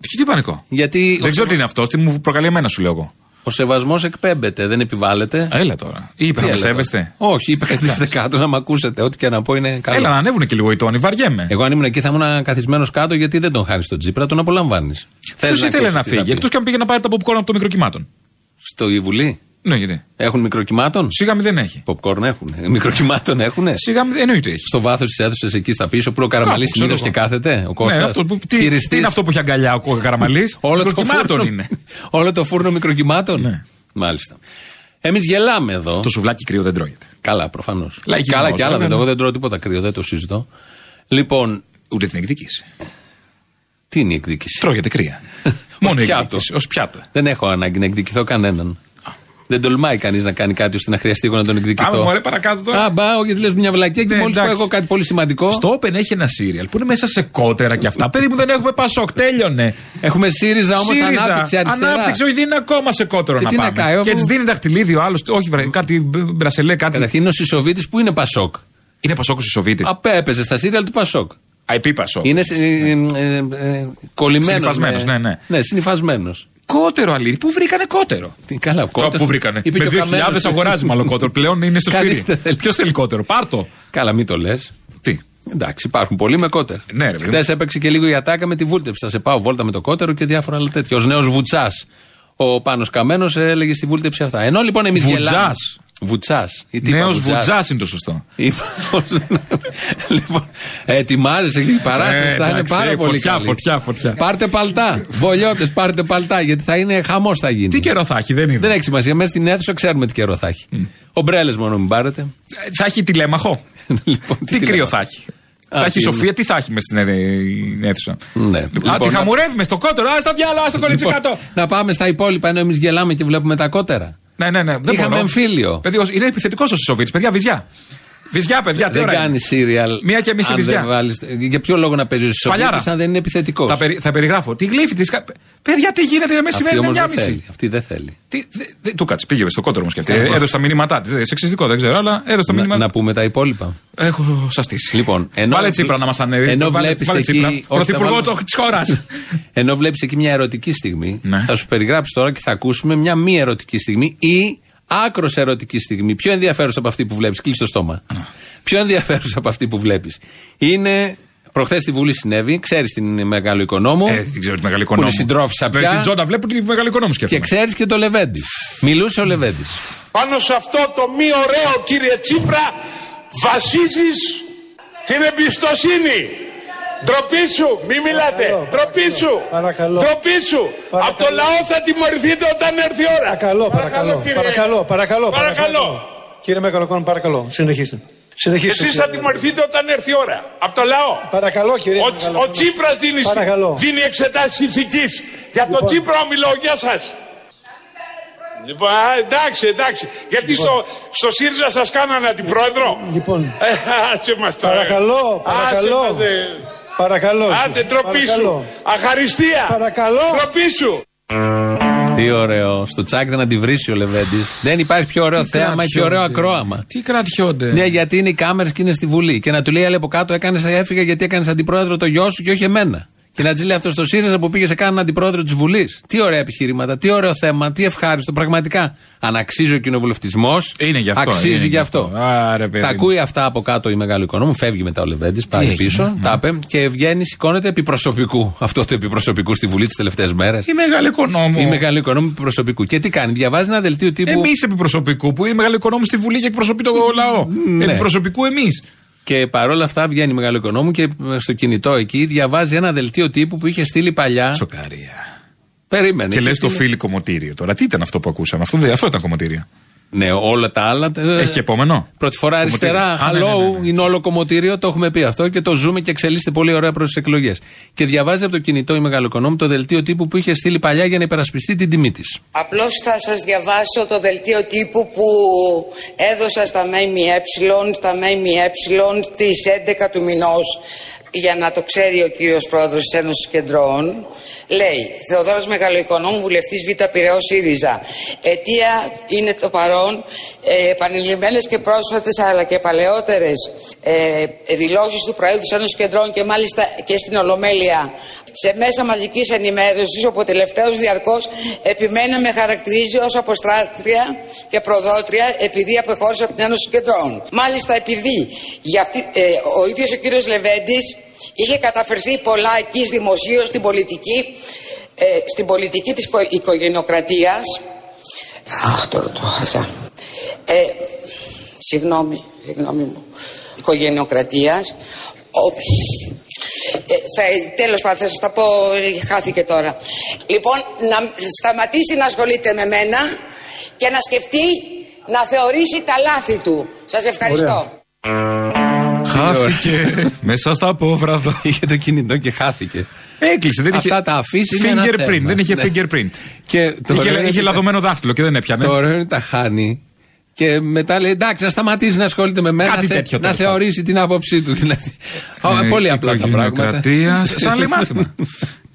Τι, τι πανικό; Γιατί Δεν ξέρω τι είναι αυτός, τι μου προκαλεί εμένα σου λέω εγώ. Ο σεβασμός εκπέμπεται, δεν επιβάλλεται. Έλα τώρα. Είπε Τι να με έλα σέβεστε. τώρα. Όχι, είπε καθίστε κάτω να με ακούσετε. Ό,τι και να πω είναι καλό. Έλα να ανέβουν και λίγο οι τόνοι, βαριέμαι. Εγώ αν ήμουν εκεί θα ήμουν καθισμένος κάτω γιατί δεν τον χάρη στον Τσίπρα, τον απολαμβάνεις. Ποιος ήθελε να φύγει, εκτός και αν πήγε να πάρει τα popcorn από το μικροκυμάτων. Στο η Βουλή. Ναι, γιατί. Έχουν μικροκυμάτων; Σιγά μη δεν έχει. Popcorn έχουν. Ε, Μικροκυμάτων έχουν. Σιγά μη εννοείται έχει. Στο βάθος της αίθουσας εκεί στα πίσω που ο Καραμαλής Κάπου, ξέρω συνήθως και εγώ. κάθεται. Ο Ναι, Κώστας, αυτό που, τι, χειριστής; τι είναι αυτό που έχει αγκαλιά ο Καραμαλής; Όλο το Μικροκυμάτων φούρνο είναι. Όλο το φούρνο μικροκυμάτων; Ναι. Μάλιστα. Εμείς γελάμε εδώ. Το σουβλάκι κρύο δεν τρώγεται. Καλά, προφανώς. Λαϊκισμός, Καλά και άλλα. βέβαια, Δεν, ναι. εγώ δεν τρώω τίποτα κρύο, δεν το συζητώ. Λοιπόν, Ούτε την εκδίκηση. τι είναι η εκδίκηση; Τρώγεται κρύα. Ως Μόνο πιάτο. εκδίκηση. Ω πιάτο. Δεν έχω ανάγκη να εκδικηθώ κανέναν. Δεν τολμάει κανείς να κάνει κάτι ώστε να χρειαστεί εγώ να τον εκδικηθώ. Πάμε μωρέ παρακάτω τώρα. Α, μπα, γιατί λες μια βλακία και Ναι, μόλις πω εντάξει. εγώ κάτι πολύ σημαντικό. Στο Open έχει ένα σύριαλ που είναι μέσα σε κότερα και αυτά. Παιδί μου δεν έχουμε πασόκ, τέλειωνε. Έχουμε ΣΥΡΙΖΑ όμως ανάπτυξη αριστερά. Ανάπτυξη, όχι, δεν είναι ακόμα σε κότερο Και να τι να πάμε. κάνει, και αφού- της δίνει δαχτυλίδι ο άλλος. Όχι, βρε, κάτι μπρασελέ, κάτι. Καταρχήν είναι ο Σισοβίτης που είναι Πασόκ. Είναι Πασόκ ο Σοβίτη. Απέ έπαιζε στα σύριαλ του Πασόκ. Α, επί Πασόκ. Είναι ε, ε, ε, κολλημένος. Συνυφασμένος, ναι, ναι. Ναι, συνυφασμένος. Κότερο αλήθεια. Πού βρήκανε κότερο; Τι καλά, Τώρα κότερο. που βρήκανε; Είπε Με και ο 2.000 Καμένος. αγοράζει μάλλον κότερο. Πλέον είναι στο Κανείς σφυρί. δεν θέλει. Ποιος θέλει κότερο. Πάρτο; Καλά, μην το λες. Τι; Εντάξει, υπάρχουν πολλοί με κότερα. Ναι, ρε, παιδί Χθε έπαιξε και λίγο η ατάκα με τη βούλτεψη. Θα σε πάω βόλτα με το κότερο και διάφορα άλλα τέτοια. Ω νέος βουτσάς. Ο Πάνος Καμένος έλεγε στη βούλτεψη αυτά. Ενώ λοιπόν εμείς Βουτζάς. γελάμε. Βουτσάς. Νέος βουτζά είναι το σωστό. Είπα πως- λοιπόν, ετοιμάζεσαι και η παράσταση Ε, θα είναι εντάξει, πάρα ε, πολύ φωτιά, καλή. φωτιά, φωτιά. Πάρτε παλτά. Βολιώτες, πάρτε παλτά. Γιατί θα είναι χαμός θα γίνει. Τι καιρό θα έχει, δεν είναι. Δεν έχει σημασία. Μέσα στην αίθουσα ξέρουμε τι καιρό θα έχει. Ομπρέλε μόνο μην πάρετε. Ε, Θα έχει τηλέμαχο. λοιπόν, Τι κρύο θα έχει. Α, Θα έχει τι είναι. Σοφία, τι θα έχει με στην ε, αίθουσα. Ναι. Α, Λοιπόν, τη να- χαμουρεύουμε στο κότερο, ας το διάλογο, ας το κορίτσι Λοιπόν, κάτω. να πάμε στα υπόλοιπα ενώ εμείς γελάμε και βλέπουμε τα κότερα. Ναι, ναι, ναι. Δεν Είχαμε μπορώ. εμφύλιο. Παιδί, είναι επιθετικός ο Σοβίτ. Παιδιά, βυζιά. Βυζιά, παιδιά, τι Δεν ώρα είναι. κάνει σύριαλ. Μία και μισή αν βυζιά. δεν βάλεις- Για ποιο λόγο να παίζει ο Σφαλιάρα. Σοφίτης αν δεν είναι επιθετικός; Θα, περι- θα περιγράφω. Τη γλύφη της. Παιδιά, τι γίνεται Αυτή μεσημέρι με όμως δεν 9.30. θέλει. Αυτή δεν θέλει. Τι, δε, δε, του κάτσε, πήγε στο κότερο μου και αυτή. Εγώ. Έδωσε τα μηνύματά της. Σεξιστικό, δεν ξέρω, αλλά έδωσε τα Να, μηνύματα. να πούμε τα υπόλοιπα. Έχω σαστήσει. Λοιπόν, ενώ, Βάλε Τσίπρα να μας ανέβει. Ενώ Βάλε- βλέπεις βάλε εκεί. Τσίπρα, όχι, θα Πρωθυπουργό βάλω- της χώρας. Ενώ βλέπεις εκεί μια ερωτική στιγμή, Ναι. θα σου περιγράψει τώρα και θα ακούσουμε μια μη ερωτική στιγμή ή άκρος ερωτική στιγμή. Πιο ενδιαφέρουσα από αυτή που βλέπεις. Κλείσει το στόμα. Πιο ενδιαφέρουσα από αυτή που βλέπεις. Είναι. Προχθές στη Βουλή συνέβη, ξέρεις την μεγάλο οικονόμο; Ε, δεν ξέρω τη μεγάλη Που οικονόμου. είναι συντρόφισσα Με πια. την Τζόντα βλέπω τη μεγάλη οικονόμου Και σκέφτομαι. ξέρεις και το Λεβέντι. Μιλούσε ο Λεβέντι. Πάνω σε αυτό το μη ωραίο κύριε Τσίπρα βασίζεις την εμπιστοσύνη. Ντροπή σου, μη μιλάτε. Ντροπή σου. Παρακαλώ. Ντροπή σου. Παρακαλώ. Από το λαό θα τιμωρηθείτε όταν έρθει η ώρα. Παρακαλώ, παρακαλώ. κύριε. Παρακαλώ, παρακαλώ. Παρακαλώ. Κύριε Μεγαλοκόνο, παρακαλώ. Συνεχίστε. Συνεχίστε. Εσείς κύριε θα τιμωρηθείτε όταν έρθει η ώρα. Από το λαό. Παρακαλώ, κύριε Ο, Μεγαλοκόνο. ο Τσίπρας δίνει, Παρακαλώ. δίνει εξετάσεις ηθικής. Για τον Λοιπόν. Τσίπρα μιλώ, γεια σας. Λοιπόν, α, εντάξει, εντάξει. Γιατί στο, στο ΣΥΡΙΖΑ σας κάνανε αντιπρόεδρο; Λοιπόν, Ε, άσε μας τώρα. Παρακαλώ, παρακαλώ. Άσε μας, ε. Παρακαλώ. Άντε, ντροπή σου. Παρακαλώ. Αχαριστία. Παρακαλώ. Ντροπή σου. Τι ωραίο. Στο τσάκ δεν αντιβρίσει ο Λεβέντι. Δεν υπάρχει πιο ωραίο Τι θέαμα και ωραίο κρατιόνται. ακρόαμα. Τι κρατιόνται. Ναι, γιατί είναι οι κάμερες και είναι στη Βουλή. Και να του λέει άλλη από κάτω, έκανες έφυγα γιατί έκανες αντιπρόεδρο το γιο σου και όχι εμένα. Και να τη λέει αυτός στο ΣΥΡΙΖΑ που πήγε σε κάναν αντιπρόεδρο της Βουλής. Τι ωραία επιχειρήματα, τι ωραίο θέμα, τι ευχάριστο. Πραγματικά. Αν αξίζει ο κοινοβουλευτισμός. Είναι γι' αυτό, Αξίζει είναι γι' γι' αυτό. αυτό. Άρε, παιδί τα μου. ακούει αυτά από κάτω η μεγάλη οικονόμου, φεύγει μετά ο Λεβέντης, πάει έγινε, πίσω, ναι. τα είπε και βγαίνει, σηκώνεται επί προσωπικού. Αυτό το επί προσωπικού στη Βουλή τις τελευταίες μέρες. Η μεγάλη οικονόμου. Η μεγάλη οικονόμου επί προσωπικού. Και τι κάνει, διαβάζει ένα δελτίο τύπου. Εμείς επί προσωπικού που είναι μεγάλη οικονόμου στη Βουλή και εκπροσωπεί το λαό. Ναι. Επί προσωπικού εμείς. Και παρόλα αυτά βγαίνει μεγάλο οικονόμου και στο κινητό εκεί διαβάζει ένα δελτίο τύπου που είχε στείλει παλιά. Σοκαρία. Περίμενε. Και είχε λε το στείλει- φίλι κομμωτήριο τώρα. Τι ήταν αυτό που ακούσαμε; Αυτό, δεν- αυτό ήταν κομμωτήριο. Ναι, όλα τα άλλα. ε, Έχει και επόμενο; Πρώτη φορά Κομμωτήριο. αριστερά. Α, ναι, Hello, ναι, ναι, ναι. είναι όλο κομμωτήριο, το έχουμε πει αυτό και το ζούμε και εξελίσσεται πολύ ωραία προς τις εκλογές. Και διαβάζει από το κινητό η μεγάλο οικονόμου το δελτίο τύπου που είχε στείλει παλιά για να υπερασπιστεί την τιμή της. Απλώς θα σας διαβάσω το δελτίο τύπου που έδωσα στα ΜΜΕ, στα ΜΜΕ της 11 του μηνός για να το ξέρει ο κύριος πρόεδρος της Ένωσης Κεντρών. Λέει, Θεοδόρος Μεγαλοοικονόμου, βουλευτής Β' Πειραιός ΣΥΡΙΖΑ. Αιτία είναι το παρόν, ε, επανειλημμένες και πρόσφατες αλλά και παλαιότερες ε, δηλώσεις του Προέδρου της Ένωσης Κεντρών και μάλιστα και στην Ολομέλεια σε μέσα μαζικής ενημέρωσης όπου ο τελευταίος διαρκώς επιμένει να με χαρακτηρίζει ως αποστράτρια και προδότρια επειδή απεχώρησε από την Ένωση Κεντρών. Μάλιστα επειδή για αυτή, ε, ο ίδιος ο κύριος Λεβέντης είχε καταφερθεί πολλά εκεί δημοσίως στην πολιτική, ε, στην πολιτική της οικο- οικογενειοκρατίας. Αχ, τώρα το χάσα. Ε, συγγνώμη, συγγνώμη μου. Οικογενειοκρατίας. Ο, ε, θα, τέλος πάντων θα σας τα πω, ε, χάθηκε τώρα. Λοιπόν, να σταματήσει να ασχολείται με μένα και να σκεφτεί να θεωρήσει τα λάθη του. Σας ευχαριστώ. Χάθηκε μέσα στα πόβραδα. Είχε το κινητό και χάθηκε. Έκλεισε. Δεν Αυτά είχε τα αφήσει είναι ένα fingerprint. θέμα. Δεν είχε Ναι. fingerprint. Και το Είχε, ωραίο είναι είχε ότι- λαδωμένο δάχτυλο και δεν έπιανε. Το ωραίο είναι ότι τα χάνει. Και μετά λέει εντάξει, να σταματήσει να ασχολείται με μένα. Κάτι θε- τέτοιο, να τέλος θεωρήσει την άποψή του. Δηλαδή. Ε, πολύ απλά τα πράγματα. οικογενειοκρατίας. Σαν λέει μάθημα.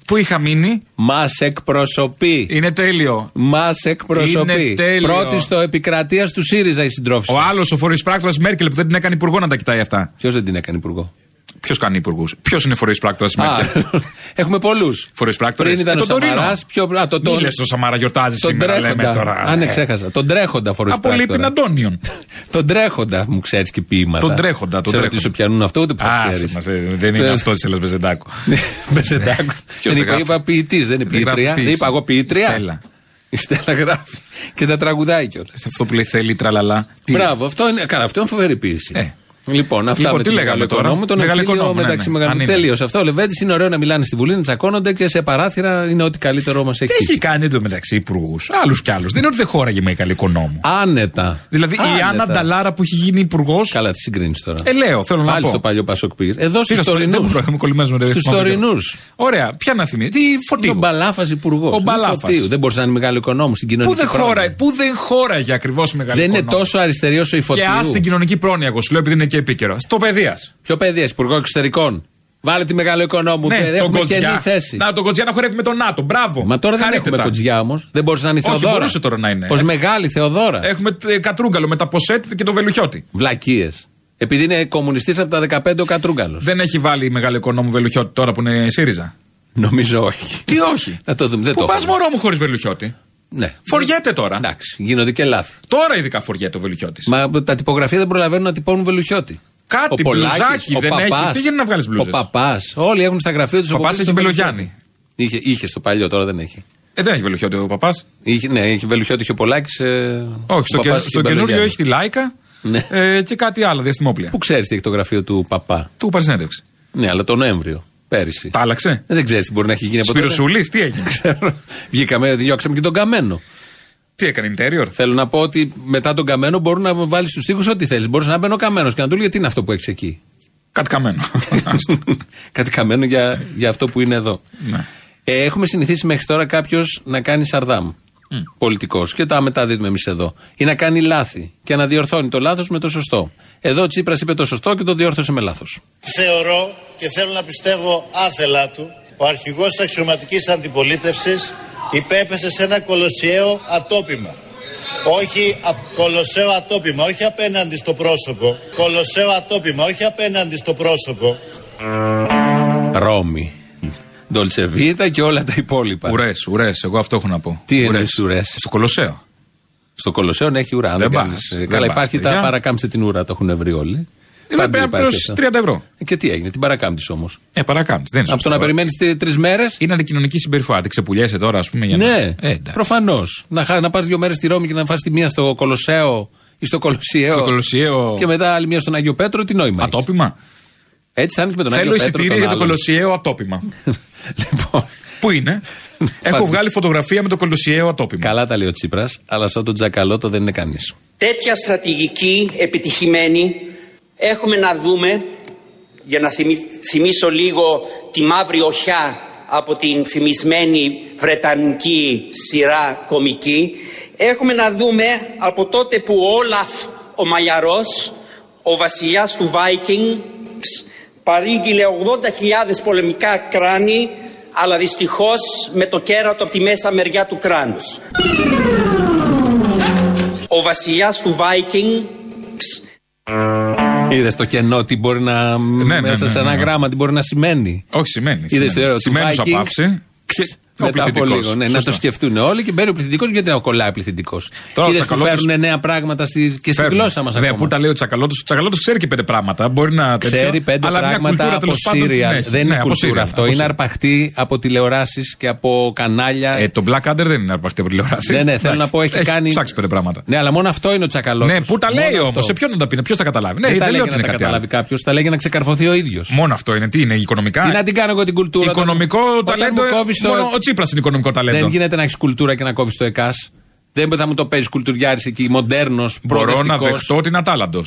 Πού είχα μείνει; Μας εκπροσωπεί. Είναι τέλειο. Μας εκπροσωπεί. Είναι τέλειο. Πρώτη στο επικρατείας του ΣΥΡΙΖΑ η συντρόφισσα. Ο άλλος, ο φορεισπράκτορα Μέρκελ που δεν την έκανε υπουργό να τα κοιτάει αυτά. Ποιος δεν την έκανε υπουργό; Ποιος κάνει υπουργούς; Ποιος είναι φορεί πράκτορα τη Α, Μέρκελ. Έχουμε πολλούς. Φορεί πράκτορε. Πριν ήταν ο Σαμαράς. Πιο... Α, το, Μη λες το Σαμάρα γιορτάζει τον σήμερα, τρέχοντα. λέμε τώρα. Α, ναι, Ε. ξέχασα. Τον τρέχοντα φορεί Από Λίπιν Αντώνιον. τον τρέχοντα, μου ξέρεις και ποίηματα. Τον τρέχοντα, τον Σε τρέχοντα. ρωτήσω ποιανούν αυτό, ούτε που θα Α, ξέρεις. σε μας, ε, δεν είναι αυτό της Έλλα Μπεζεντάκου. Μπεζεντάκου. Ποιος Δεν δεν είπα, γράφει; είπα ποιητής, δεν είναι Δεν γράφει ποιήτρια. ποίηση. Δεν είπα εγώ ποιήτρια. Η Στέλλα. Η Στέλλα γράφει. Και τα τραγουδάει κιόλας. Αυτό που λέει θέλει τραλαλά. Τι- Μπράβο, αυτό είναι, καλά, αυτό είναι φοβερή ποιήση. Ε. Λοιπόν, αυτά Λοιπόν, με τι τον λέγαμε μεγάλο τώρα; οικονόμο, τον Μεγάλο εμφύλιο οικονόμο, ναι, μεταξύ ναι. μεγάλων. Αν είναι. Τελείωσε αυτό. Ο Λεβέντης είναι ωραίο να μιλάνε στη Βουλή, να τσακώνονται και σε παράθυρα είναι ό,τι καλύτερο μα έχει. Τι έχει κάνει εντωμεταξύ υπουργούς. Άλλους κι άλλους. Δεν είναι ότι δεν χώραγε με καλή οικονόμου. Άνετα. Δηλαδή η Άνετα. Άννα Νταλάρα που έχει γίνει υπουργό. Καλά, τη συγκρίνεις τώρα. Ε, λέω, θέλω να Πάλι πω. στο παλιό Πασοκπίρ. Εδώ στους Πήγα στο- δεν τωρινούς. μπορώ, είμαι κολλημένος με το Στου θυμάμαι τωρινούς. Ωραία, ποια να θυμίσει. Τι φωτίου. Ο Μπαλάφας υπουργός. Ο Μπαλάφας. Δεν μπορούσε να είναι μεγάλο οικονόμο στην Πού κοινωνική δεν, πρόνοια. χώραγε, πού δεν χώραγε ακριβώς μεγάλη Δεν είναι οικονόμου. τόσο αριστερή όσο η Και φωτίου. ας την κοινωνική πρόνοια, εγώ σου λέω επειδή είναι και επίκαιρο. Στο παιδείας. Ποιο παιδείας, υπουργό εξωτερικών. Βάλε τη μεγάλο οικονόμου. Ναι, Έχουμε τον καινή Κοτζιά. θέση. Να τον Κοτζιά να χορεύει με τον ΝΑΤΟ. Μπράβο. Μα τώρα δεν Χαρείτε έχουμε τα. κοτζιά όμως. Δεν μπορούσε να είναι η Όχι, Θεοδόρα. μπορούσε τώρα να είναι. Ω μεγάλη Θεοδόρα. Έχουμε ε, κατρούγκαλο με τα ποσέτ και το βελουχιώτη. Βλακίες. Επειδή είναι κομμουνιστής από τα 15 ο Κατρούγκαλος. Δεν έχει βάλει μεγάλο οικονόμου βελουχιώτη τώρα που είναι ΣΥΡΙΖΑ; Νομίζω όχι. Τι όχι; Να το δούμε. Δεν Πού το πας έχουμε. μωρό μου χωρίς βελουχιώτη; Ναι. Φοριέται τώρα. Εντάξει, γίνονται και λάθη. Τώρα ειδικά φοριέται ο βελουχιώτης. Μα τα τυπογραφία δεν προλαβαίνουν να τυπώνουν βελουχιώτη. Κάτι ο Πολάκης, μπλουζάκι ο δεν έχει. Παπάς, Τι γίνεται να βγάλεις Ο μπλούζε. παπάς. Όλοι έχουν στα γραφεία τους. Ο παπάς έχει Μπελογιάννη. Είχε, είχε στο παλιό, τώρα δεν έχει. Ε, δεν έχει βελουχιώτη ο παπάς. Είχε, ναι, είχε βελουχιώτη, είχε Πολάκης. Ε, Όχι, στο, ο και, Παπάς στο είχε καινούριο Μπελογιάννη. έχει τη Λάικα Ναι. ε, και κάτι άλλο διαστημόπλια. Πού ξέρεις τι έχει το γραφείο του παπά; Του παρσυνέντευξη. Ναι, αλλά τον Νοέμβριο. Πέρυσι. Τα άλλαξε; Ε, Δεν ξέρεις τι μπορεί να έχει γίνει από τότε. Σπυροσούλης, τι έγινε; Ξέρω. Βγήκαμε, διώξαμε και τον καμένο. τι έκανε, interior; Θέλω να πω ότι μετά τον καμένο μπορούν να βάλεις στους τοίχου ό,τι θέλεις. Μπορείς να μπαίνει ο καμένος και να του λέει τι είναι αυτό που έχεις εκεί; Κάτι καμένο. Κάτι καμένο για, για αυτό που είναι εδώ. Ναι. Ε, έχουμε συνηθίσει μέχρι τώρα κάποιος να κάνει σαρδάμ. Πολιτικός. Και τα μεταδίδουμε εμείς εδώ. Ή να κάνει λάθη και να διορθώνει το λάθος με το σωστό. Εδώ ο Τσίπρας είπε το σωστό και το διόρθωσε με λάθος. Θεωρώ και θέλω να πιστεύω άθελά του, ο αρχηγός της αξιωματικής αντιπολίτευσης υπέπεσε σε ένα κολοσιαίο ατόπιμα. Όχι α, κολοσσέο ατόπιμα, όχι απέναντι στο πρόσωπο. Κολοσσέο ατόπιμα, όχι απέναντι στο πρόσωπο. Ρώμη. Ντολτσεβίτα και όλα τα υπόλοιπα. Ουρές, ουρές, εγώ αυτό έχω να πω. Τι Ουρές. είναι ουρές; Στο Κολοσσέο. Στο Κολοσσέο να έχει ουρά. αν Δεν Δεν πας, κάνεις. δεν Καλά, πας, υπάρχει παιδιά. τα παρακάμψτε την ουρά, το έχουν βρει όλοι. Ε, Πάντα πρέπει να υπάρχει πληρώσει αυτό. 30 ευρώ. Ε, Και τι έγινε, την παρακάμπτεις όμως; Ε, παρακάμπτεις. Δεν είναι Από το σωστό. να περιμένεις τρεις μέρες; Είναι αντικοινωνική συμπεριφορά. Τι ξεπουλιέσαι τώρα, ας πούμε. Για να... Ναι, Ε, εντάξει. προφανώς. Να, χα- να πας δύο μέρες στη Ρώμη και να φας τη μία στο Κολοσσέο ή στο Κολοσσιαίο. Στο Κολοσιαίο. Και μετά άλλη μία στον Άγιο Πέτρο, τι νόημα. έχεις; Ατόπιμα. Έτσι θα είναι και με τον Θέλω Άγιο Πέτρο. εισιτήρια τον για το άλλον. Κολοσιαίο ατόπιμα. λοιπόν, Πού είναι; Έχω Πάντα. βγάλει φωτογραφία με το Κολοσιαίο ατόπιμα. καλά τα λέει ο Τσίπρας, αλλά σαν τον Τζακαλώτο δεν είναι κανείς. τέτοια στρατηγική επιτυχημένη έχουμε να δούμε, για να θυμι- θυμίσω λίγο τη μαύρη οχιά από την φημισμένη βρετανική σειρά κομική, έχουμε να δούμε από τότε που ο Όλαφ ο Μαλιαρός, ο βασιλιάς του Vikings, παρήγγειλε 80.000 πολεμικά κράνη, αλλά δυστυχώς με το κέρατο από τη μέσα μεριά του κράνους. Ο βασιλιάς του Vikings Είδες το κενό τι μπορεί να. ναι, μέσα ναι, σε ένα ναι. γράμμα τι μπορεί να σημαίνει. Όχι, σημαίνει. Είδες σημαίνει. το του Σημαίνει σου Viking. απάψη. Ξ, Ο Μετά από πληθυντικός. λίγο. Ναι, να Σωστά. το σκεφτούν όλοι και μπαίνει ο πληθυντικό γιατί να κολλάει πληθυντικό. Τώρα ο Είδες που Τσακαλώτος- φέρνουν νέα πράγματα στη, και στη Φέρνει. γλώσσα μας Βέβαια, ακόμα. πού τα λέει ο Τσακαλώτο. Ο Τσακαλώτο ξέρει και πέντε πράγματα. Μπορεί να. τέτοιο, Ξέρει πέντε αλλά μια πράγματα κουλτούρα, από τέλος πάντων, την Σύριαλ. έχει. Δεν είναι Ναι, από κουλτούρα Σύριαλ, αυτό. από Είναι Σύριαλ. αρπαχτή από τηλεοράσεις και από κανάλια. Ε, το Black Adder δεν είναι αρπαχτή από τηλεοράσεις. Ναι, ναι, θέλω να πω, έχει κάνει- ψάξει πέντε πράγματα. Ναι, αλλά μόνο αυτό είναι ο Τσακαλώτο. Ναι, πού τα λέει όμως, σε ποιον να τα πει, ποιος τα καταλάβει. Ναι, δεν τα δεν λέει λέω για ότι να είναι τα κάτι άλλο. καταλάβει κάποιος, τα λέει για να ξεκαρφωθεί ο ίδιος. Μόνο αυτό είναι. Τι είναι, οικονομικά; Τι να την κάνω εγώ την κουλτούρα. όταν- Οικονομικό όταν ταλέντο. μου ε, κόβεις το- Μόνο ο Τσίπρα είναι οικονομικό ταλέντο. Δεν γίνεται να έχεις κουλτούρα και να κόβεις το ΕΚΑΣ. Δεν θα μου το παίζεις κουλτουριάρης εκεί, μοντέρνος, Μπορώ να δεχτώ ότι είναι ατάλλαντο.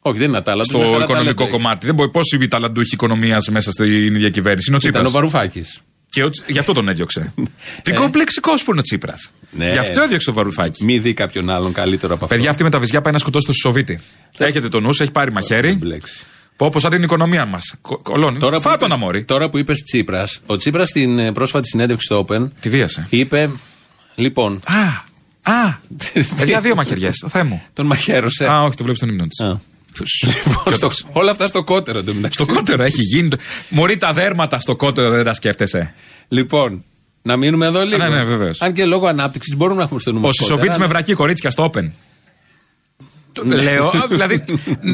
Όχι, δεν είναι ατάλλαντο. Στο οικονομικό κομμάτι. Δεν μπορεί πόσοι ταλαντούχοι οικονομίας μέσα στην ίδια κυβέρνηση. Είναι ο Τσίπρα. Ήταν ο Βαρουφάκης. Και ο... Τσ- Γι' αυτό τον έδιωξε. Τι κομπλεξικός που είναι ο Τσίπρας. Ναι. Γι' αυτό έδιωξε το Βαρουφάκης. Μη δει κάποιον άλλον καλύτερο από αυτό. Παιδιά, αυτή με τα βυζιά πάει να σκοτώσει το Σοβίτη. Έχετε το νου, έχει πάρει μαχαίρι. Όπως σαν την οικονομία μας. Κολώνεις. Τώρα που Φάτο είπες- να μόρι. Τώρα που είπες Τσίπρας, ο Τσίπρας στην ε, πρόσφατη συνέντευξη στο Open. Τη βίασε. Είπε. Λοιπόν. Α, α. Παιδιά, δύο μαχαιριές. Θεέ μου. Τον μαχαίρωσε. Α, όχι, το βλέπεις στον ύμνο της. Στο- όλα αυτά στο κότερο εντωμεταξύ. Στο κότερο έχει γίνει. Μωρή τα δέρματα στο κότερο δεν τα σκέφτεσαι. Λοιπόν, να μείνουμε εδώ λίγο. Ναι, ναι, βεβαίως. Αν και λόγω ανάπτυξης μπορούμε να έχουμε στο νου Ο μας Σισοβίτ κότερα, με αλλά- βρακή κορίτσια στο Open. Το- Ναι. Λέω, α, δηλαδή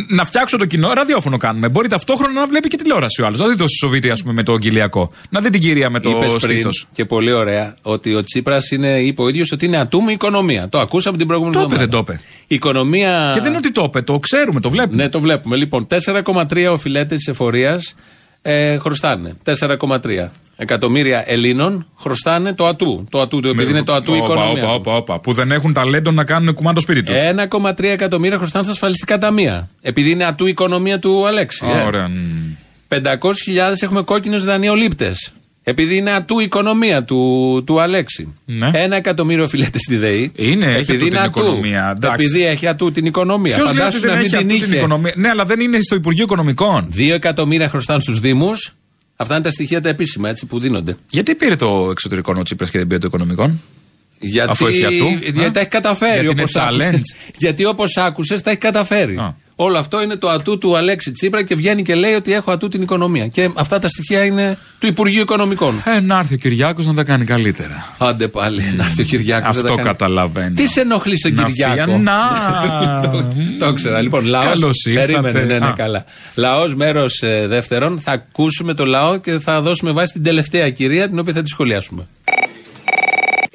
να φτιάξω το κοινό, ραδιόφωνο κάνουμε. Μπορεί ταυτόχρονα να βλέπει και τηλεόραση ο άλλος. Να δει το Σισοβίτη, ας πούμε, με το Κυλιακό. Να δει την κυρία με το Είπες πριν στήθος. και πολύ ωραία ότι ο Τσίπρας είπε ο ίδιος ότι είναι ατούμη οικονομία. Το ακούσαμε την προηγούμενη Το είπε, εβδομάδα. δεν το είπε. Η οικονομία. Και δεν είναι ότι το είπε, το ξέρουμε, το βλέπουμε. Ναι, το βλέπουμε. Λοιπόν, 4,3 οφειλέτε της εφορίας ε, χρωστάνε. 4,3 εκατομμύρια Ελλήνων χρωστάνε το ατού. Το ατού, το επειδή είναι το ατού η Όπα, οικονομία. όπα, όπα, όπα, Που δεν έχουν ταλέντο να κάνουν κουμάντο σπίτι τους. 1,3 εκατομμύρια χρωστάνε στα ασφαλιστικά ταμεία. Επειδή είναι ατού η οικονομία του Αλέξη. ε. Ωραία. μ. 500.000 έχουμε κόκκινους δανειολήπτες. Επειδή είναι ατού η οικονομία του, του Αλέξη. Ναι. Ένα εκατομμύριο οφειλέται στη ΔΕΗ. Είναι, έχει επειδή ατού την είναι οικονομία, εντάξει. Επειδή έχει ατού την οικονομία. Ποιος λέει ότι Φαντάσου δεν να μην έχει την αυτή την είχε. οικονομία. Ναι, αλλά δεν είναι στο Υπουργείο Οικονομικών. Δύο εκατομμύρια χρωστάνε στους Δήμους. Αυτά είναι τα στοιχεία τα επίσημα έτσι, που δίνονται. Γιατί πήρε το εξωτερικό ο Τσίπρας και δεν πήρε το οικονομικών. Γιατί, Αφού έχει ατού, γιατί α; τα έχει καταφέρει. Γιατί είναι όπως challenge. άκουσες. γιατί όπως άκουσες, τα έχει καταφέρει. Α. Όλο αυτό είναι το ατού του Αλέξη Τσίπρα και βγαίνει και λέει ότι έχω ατού την οικονομία. Και αυτά τα στοιχεία είναι του Υπουργείου Οικονομικών. Ε, να έρθει ο Κυριάκος να τα κάνει καλύτερα. Άντε πάλι, να έρθει ο Κυριάκος. Αυτό καταλαβαίνω. Τι σε ενοχλεί στον Να Κυριάκο; φύγει- Να. το, το ήξερα. Λοιπόν, λαό. Καλώς ήρθατε. Περίμενε, ναι, ναι, Α. καλά. Λαός, μέρος δεύτερον. Θα ακούσουμε το λαό και θα δώσουμε βάση την τελευταία κυρία, την οποία θα τη σχολιάσουμε.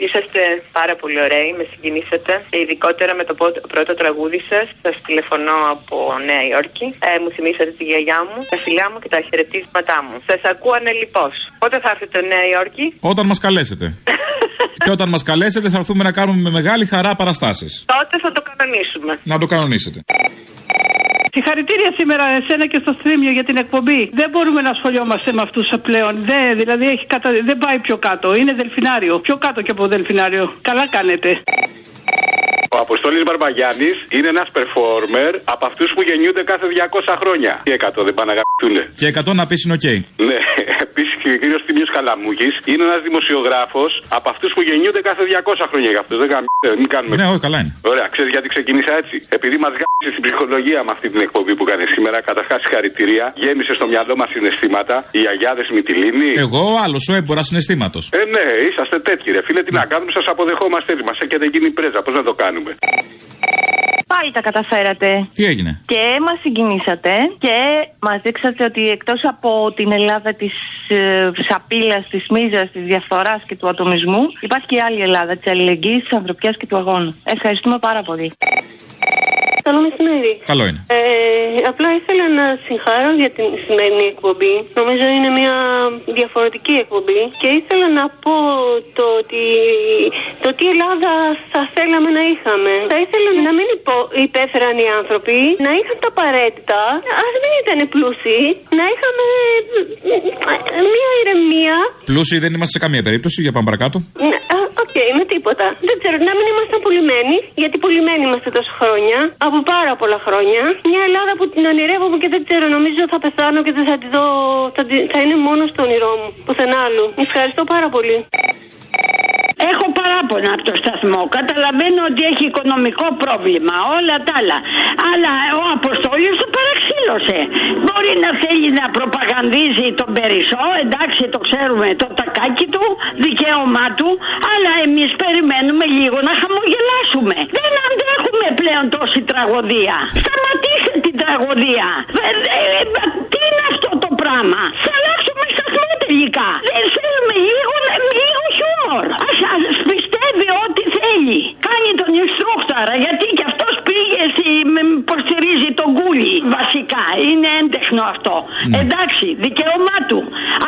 Είσαστε πάρα πολύ ωραίοι, με συγκινήσατε. Και ειδικότερα με το πο- πρώτο τραγούδι σας. Σας τηλεφωνώ από Νέα Υόρκη. Ε, μου θυμήσατε τη γιαγιά μου, τα φιλιά μου και τα χαιρετίσματά μου. Σας ακούω ανελειπώ. Πότε θα έρθετε Νέα Υόρκη, Όταν μας καλέσετε. και όταν μας καλέσετε, θα έρθουμε να κάνουμε με μεγάλη χαρά παραστάσεις. τότε θα το κανονίσουμε. Να το κανονίσετε. Συγχαρητήρια σήμερα εσένα και στο στρίμιο για την εκπομπή. Δεν μπορούμε να ασχολιόμαστε με αυτούς πλέον. Δεν, δηλαδή έχει κατα... δεν πάει πιο κάτω. Είναι δελφινάριο. Πιο κάτω και από δελφινάριο. Καλά κάνετε. Ο Αποστόλης Μπαρμπαγιάννης είναι ένας performer από αυτούς που γεννιούνται κάθε 200 χρόνια. Τι 100 δεν πάνε να γαμηθούνε. Και 100 να πεις είναι οκ. Ναι, επίσης και ο κύριος Θύμιος Καλαμούκης είναι ένας δημοσιογράφος από αυτούς που γεννιούνται κάθε 200 χρόνια. Γι' αυτό δεν γαμηθούνε, μην κάνουμε. Ναι, όχι, καλά είναι. Ωραία, ξέρεις γιατί ξεκίνησα έτσι; Επειδή μας γάμησε στην ψυχολογία με αυτή την εκπομπή που κάνεις σήμερα, καταρχάς συγχαρητήρια. Γέμισε στο μυαλό μας συναισθήματα. Οι αγιάδε Μυτιλίνη. Εγώ άλλος, ο έμπορας συναισθήματος. Ε, ναι, είσαστε τέτοιοι, ρε φίλε. Τι να κάνουμε, σας αποδεχόμαστε έτσι. Μας έχετε γίνει πρέζα. Πώς να το κάνουμε. Πάλι τα καταφέρατε. Τι έγινε; Και μας συγκινήσατε και μας δείξατε ότι εκτός από την Ελλάδα της ε, σαπίλας, της μίζας, της διαφθοράς και του ατομισμού, υπάρχει και η άλλη Ελλάδα της αλληλεγγύης, της ανθρωπιάς και του αγώνα. Ευχαριστούμε πάρα πολύ. Καλό μεσημέρι. Καλό είναι. Ε, απλά ήθελα να συγχαρώ για την σημερινή εκπομπή. Νομίζω είναι μια διαφορετική εκπομπή και ήθελα να πω το ότι το τι Ελλάδα θα θέλαμε να είχαμε. Θα ήθελα να μην υπο, υπέφεραν οι άνθρωποι, να είχαν τα απαραίτητα, ας μην ήταν πλούσιοι, να είχαμε ε, μια ηρεμία Πλούσιοι δεν είμαστε σε καμία περίπτωση. Για πάμε παρακάτω. ναι, α, Οκ, με τίποτα. Δεν ξέρω, να μην ήμασταν πουλημένοι, γιατί πουλημένοι είμαστε τόσα χρόνια, από πάρα πολλά χρόνια. Μια Ελλάδα που την ονειρεύομαι και δεν ξέρω, νομίζω θα πεθάνω και δεν θα τη δω, θα, τη- θα είναι μόνο στο όνειρό μου, πουθενά άλλου. Ευχαριστώ πάρα πολύ. Έχω παράπονα από το σταθμό. Καταλαβαίνω ότι έχει οικονομικό πρόβλημα, όλα τα άλλα. Αλλά ο Αποστόλιος το παραξήλωσε. Μπορεί να θέλει να προπαγανδίζει τον Περισσό, εντάξει το ξέρουμε το τακάκι του, δικαίωμά του, αλλά εμείς περιμένουμε λίγο να χαμογελάσουμε. Δεν αντέχουμε πλέον τόση τραγωδία. Σταματήστε την τραγωδία. Ε, ε, ε, τι είναι αυτό το πράγμα; Θα αλλάξουμε σταθμό τελικά. Δεν θέλουμε λίγο, λίγο χιούμορ. Ας, ας πιστεύει ό,τι θέλει. Κάνει τον Ινστρούκτορα γιατί και αυτός πήγε στη, με, υποστηρίζει τον κούλι. Βασικά είναι έντεχνο αυτό. Εντάξει, δικαίωμά του.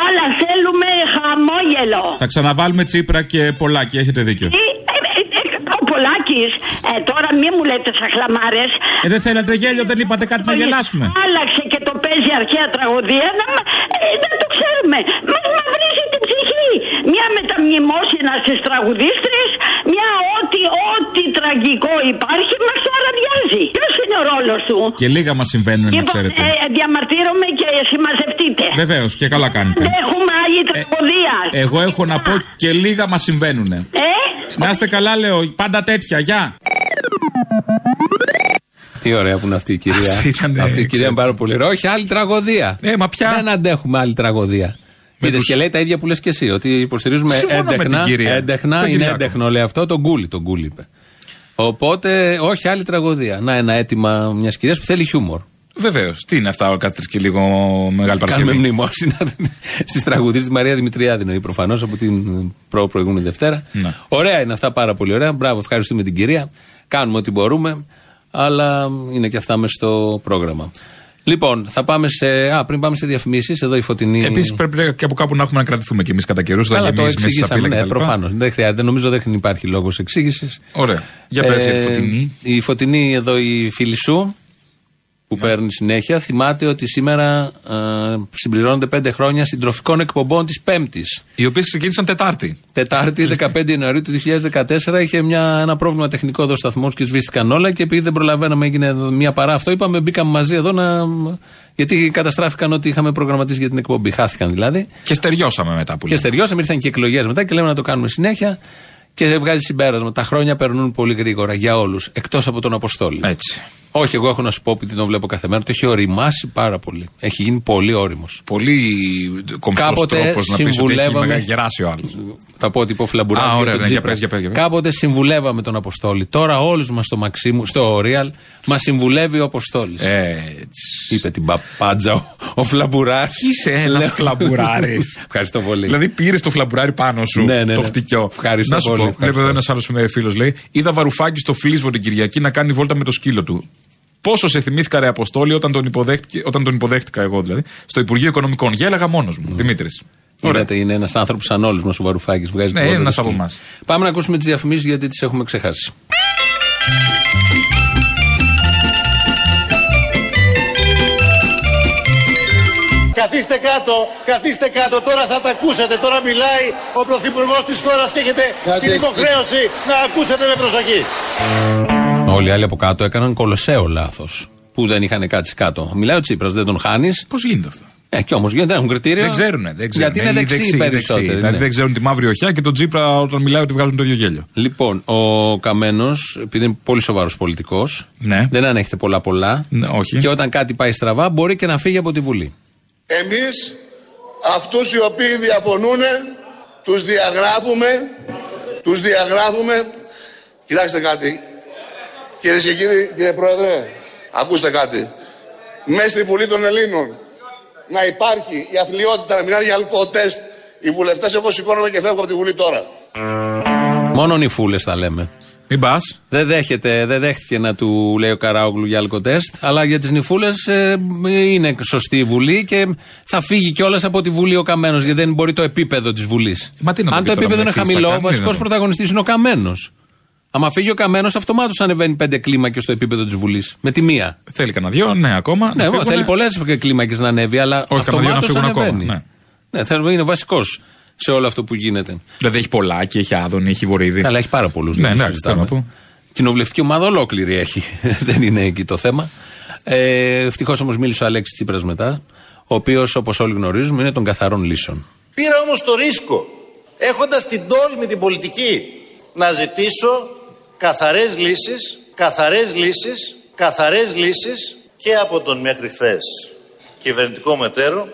Αλλά θέλουμε χαμόγελο. Θα ξαναβάλουμε Τσίπρα και Πολάκη, έχετε δίκιο. Ε, ε, ε, ε, Ο Πολάκης, ε, τώρα μη μου λέτε σαν χλαμάρες. Ε, δεν θέλατε γέλιο, δεν είπατε κάτι να γελάσουμε. Άλλαξε και το παίζει αρχαία τραγωδία. Να, μα- ε, δεν το ξέρουμε. Μας μαυρίζει την ψυχή. Μια μεταμνημόσυνα στις τραγουδίστρες, μια ό,τι, ό,τι τραγικό υπάρχει μας το αραδιάζει. Ποιος είναι ο ρόλος του. Και λίγα μας συμβαίνουν, να Λοιπόν, ξέρετε. ε, διαμαρτύρομαι και συμμαζευτείτε. Βεβαίως, και καλά κάνετε. Δεν έχουμε άλλη τραγωδία. Εγώ έχω να πω και λίγα μας συμβαίνουν. Ε, Να είστε καλά, λέω. Πάντα τέτοια. Γεια. Τι ωραία που είναι αυτή η κυρία. Αυτή ήταν, αυτή η ε, κυρία είναι πάρα πολύ ωραία. Όχι, άλλη τραγωδία. Ε, μα πια. Δεν αντέχουμε άλλη τραγωδία. Είδες τους- και λέει τα ίδια που λες και εσύ. Ότι υποστηρίζουμε Συμφωνώ με έντεχνα. την κυρία. έντεχνα Τον είναι Κυριάκο. έντεχνο, λέει αυτό. Τον κούλι, τον κούλι είπε. Οπότε, όχι άλλη τραγωδία. Να, ένα αίτημα μιας κυρίας που θέλει χιούμορ. Βεβαίως. Τι είναι αυτά, κάτι και λίγο μεγάλη Κάνουμε Παρασκευή. μνημόσυνα στις τραγουδίες της Μαρία Δημητριάδη, εννοεί προφανώς από την προ προηγούμενη Δευτέρα. Ναι. Ωραία είναι αυτά, πάρα πολύ ωραία. Μπράβο, ευχαριστούμε την κυρία. Κάνουμε ό,τι μπορούμε, αλλά είναι και αυτά μέσα στο πρόγραμμα. Λοιπόν, θα πάμε σε. Α, πριν πάμε σε διαφημίσεις, εδώ η φωτεινή. Επίσης πρέπει και από κάπου να έχουμε να κρατηθούμε κι εμείς κατά καιρούς. Καλά, το εξηγήσαμε. Ναι, προφανώς. Δεν χρειάζεται. Νομίζω δεν υπάρχει λόγος εξήγησης. Ωραία. Για πες για τη φωτεινή. Η φωτεινή εδώ, η φίλη σου, που παίρνει συνέχεια, θυμάται ότι σήμερα ε, συμπληρώνονται πέντε χρόνια συντροφικών εκπομπών της Πέμπτης. Οι οποίες ξεκίνησαν Τετάρτη. Τετάρτη, 15 Ιανουαρίου του 2014, είχε μια, ένα πρόβλημα τεχνικό εδώ στο σταθμός και σβήστηκαν όλα. Και επειδή δεν προλαβαίναμε, έγινε εδώ μια παρά αυτό. Είπαμε, μπήκαμε μαζί εδώ να. Γιατί καταστράφηκαν ό,τι είχαμε προγραμματίσει για την εκπομπή. Χάθηκαν δηλαδή. Και στεριώσαμε μετά που Και λέμε. στεριώσαμε, ήρθαν και εκλογές μετά και λέμε να το κάνουμε συνέχεια. Και βγάζει συμπέρασμα. Τα χρόνια περνούν πολύ γρήγορα για όλους. Εκτός από τον Αποστόλη. Έτσι. Όχι, εγώ έχω να σου πω επειδή τον βλέπω κάθε μέρα. Το έχει οριμάσει πάρα πολύ. Έχει γίνει πολύ όριμος. Πολύ κομψός Κάποτε τρόπος να πεις ότι έχει συμβουλεύαμε- μεγα- γεράσει ο άλλος. Θα πω τύπο φλαμπουράκι. Α, για ωραία, τον ναι, για Τσίπρα. πες, για πες, για πες. Κάποτε συμβουλεύαμε τον Αποστόλη. Τώρα όλους μας στο Μαξίμου, στο Real, μας συμβουλεύει ο Αποστόλης. Έτσι. Είπε την παπάντζα ο, ο φλαμπουράρης. Είσαι ένας φλαμπουράρης. Ευχαριστώ πολύ. Δηλαδή πήρες το φλαμπουράρι πάνω σου. Ναι, ναι, το ναι. χτυκιό. Ευχαριστώ να σου πολύ, πω, ευχαριστώ. βλέπω εδώ ένας άλλος φίλος λέει: Είδα βαρουφάκι στο Φλίσβο την Κυριακή να κάνει βόλτα με το σκύλο του. Πόσο σε θυμήθηκα, ρε Αποστόλη, όταν τον, υποδέχτηκε, όταν τον υποδέχτηκα εγώ δηλαδή, στο Υπουργείο Οικονομικών. Γέλαγα μόνος μου, Δημήτρης. Είδατε, είναι ένας άνθρωπος σαν όλους μας ο Βαρουφάκης. Βγάζει Ναι, τη είναι βόλτα ένας του από σκύλου. εμάς. Πάμε να ακούσουμε τις διαφημίσεις γιατί τις έχουμε ξεχάσει. Καθίστε κάτω, καθίστε κάτω, τώρα θα τα ακούσετε. Τώρα μιλάει ο Πρωθυπουργός της χώρας και έχετε την υποχρέωση να ακούσετε με προσοχή. Όλοι οι άλλοι από κάτω έκαναν κολοσσέο λάθος. Που δεν είχαν κάτσει κάτω. Μιλάει ο Τσίπρας, δεν τον χάνεις. Πώς γίνεται αυτό; Ε, κι όμως γίνεται, έχουν κριτήρια. Δεν ξέρουν, δεν ξέρουν. Γιατί είναι δεξιοί περισσότεροι. Δηλαδή ναι. δεν ξέρουν τη μαύρη οχιά και τον Τζίπρα όταν μιλάει ότι βγάζουν το ίδιο γέλιο. Λοιπόν, ο Καμένος, επειδή είναι πολύ σοβαρός πολιτικός, Ναι. δεν ανέχεται πολλά πολλά. Ναι, όχι. Και όταν κάτι πάει στραβά, μπορεί και να φύγει από τη Βουλή. Εμείς αυτούς οι οποίοι διαφωνούν τους διαγράφουμε, τους διαγράφουμε. Κοιτάξτε κάτι. Κυρίες και κύριοι, κύριε Πρόεδρε, ακούστε κάτι. Μέσα στη Βουλή των Ελλήνων να υπάρχει η αθλειότητα να μιλάνε για αλκοοτέστ. Οι βουλευτές εγώ σηκώνομαι και φεύγω από τη Βουλή τώρα. Μόνο νυφούλε τα λέμε. Μην πας. Δεν, δέχεται, δεν δέχτηκε να του λέει ο Καράογλου για αλκοτέστ, αλλά για τις νυφούλες είναι σωστή η Βουλή και θα φύγει κιόλας από τη Βουλή ο Καμένος, γιατί δεν μπορεί το επίπεδο της Βουλής. Μα τι να Αν το το πει τώρα, επίπεδο είναι με φύστα χαμηλό, ο κάνει, βασικό δεν είναι. πρωταγωνιστής είναι ο Καμένος. Άμα φύγει ο Καμένος, αυτομάτως ανεβαίνει πέντε κλίμακες στο επίπεδο της Βουλής. Με τη μία. Θέλει κανένα δυο, ναι, ακόμα. Ναι, να φύγουνε. θέλει πολλές κλίμακες να ανέβει, αλλά Όχι, κανένα δυο να αυτομάτως φύγουν ανεβαίνει. ακόμα. Ναι. Ναι, θέλουμε, είναι βασικός σε όλο αυτό που γίνεται. Δηλαδή έχει πολλάκι, έχει άδωνη, έχει βορύδι. Καλά, έχει πάρα πολλούς. Ναι, εντάξει, θέλω να πω. Κοινοβουλευτική ομάδα ολόκληρη έχει. Δεν είναι εκεί το θέμα. Ε, Ευτυχώς όμως μίλησε ο Αλέξης Τσίπρας μετά, ο οποίος όπως όλοι γνωρίζουμε είναι των καθαρών λύσεων. Πήρα όμως το ρίσκο, έχοντας την τόλμη την πολιτική, να ζητήσω καθαρές λύσεις, καθαρές λύσεις, καθαρές λύσεις και από τον μέχρι χθες κυβερνητικό μετέρο,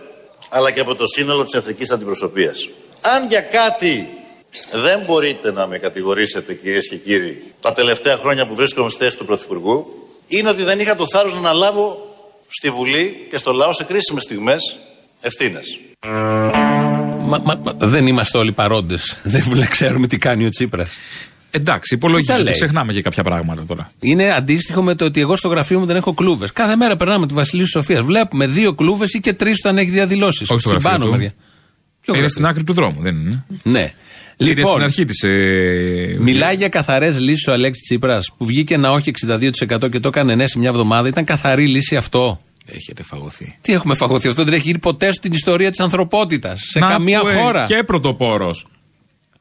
αλλά και από το σύνολο της εθνικής αντιπροσωπείας. Αν για κάτι δεν μπορείτε να με κατηγορήσετε κυρίες και κύριοι τα τελευταία χρόνια που βρίσκομαι στη θέση του Πρωθυπουργού, είναι ότι δεν είχα το θάρρος να αναλάβω στη Βουλή και στο λαό σε κρίσιμες στιγμές ευθύνες. Μα, μα, μα, δεν είμαστε όλοι παρόντες. Δεν βλέ- ξέρουμε τι κάνει ο Τσίπρας. Εντάξει, Τα υπολογίζει λέει. ότι ξεχνάμε και κάποια πράγματα τώρα. Είναι αντίστοιχο με το ότι εγώ στο γραφείο μου δεν έχω κλούβες. Κάθε μέρα περνάμε τη Βασιλή Σοφίας. Βλέπουμε δύο κλούβες ή και τρεις όταν έχει διαδηλώσεις. Όχι στο Στην γραφείο πάνω του. μεριά. Ποιο Είναι γραφείο; στην άκρη του δρόμου, δεν είναι; Ναι. Είναι Λοιπόν, στην αρχή της. Ε... Μιλάει για καθαρές λύσεις ο Αλέξης Τσίπρας που βγήκε ένα όχι 62% και το έκανε ναι σε μια εβδομάδα. Ήταν καθαρή λύση αυτό. Έχετε φαγωθεί. Τι έχουμε φαγωθεί, αυτό δεν έχει γίνει ποτέ στην ιστορία της ανθρωπότητας. Σε Να καμία που, ε, χώρα. Και πρωτοπόρος.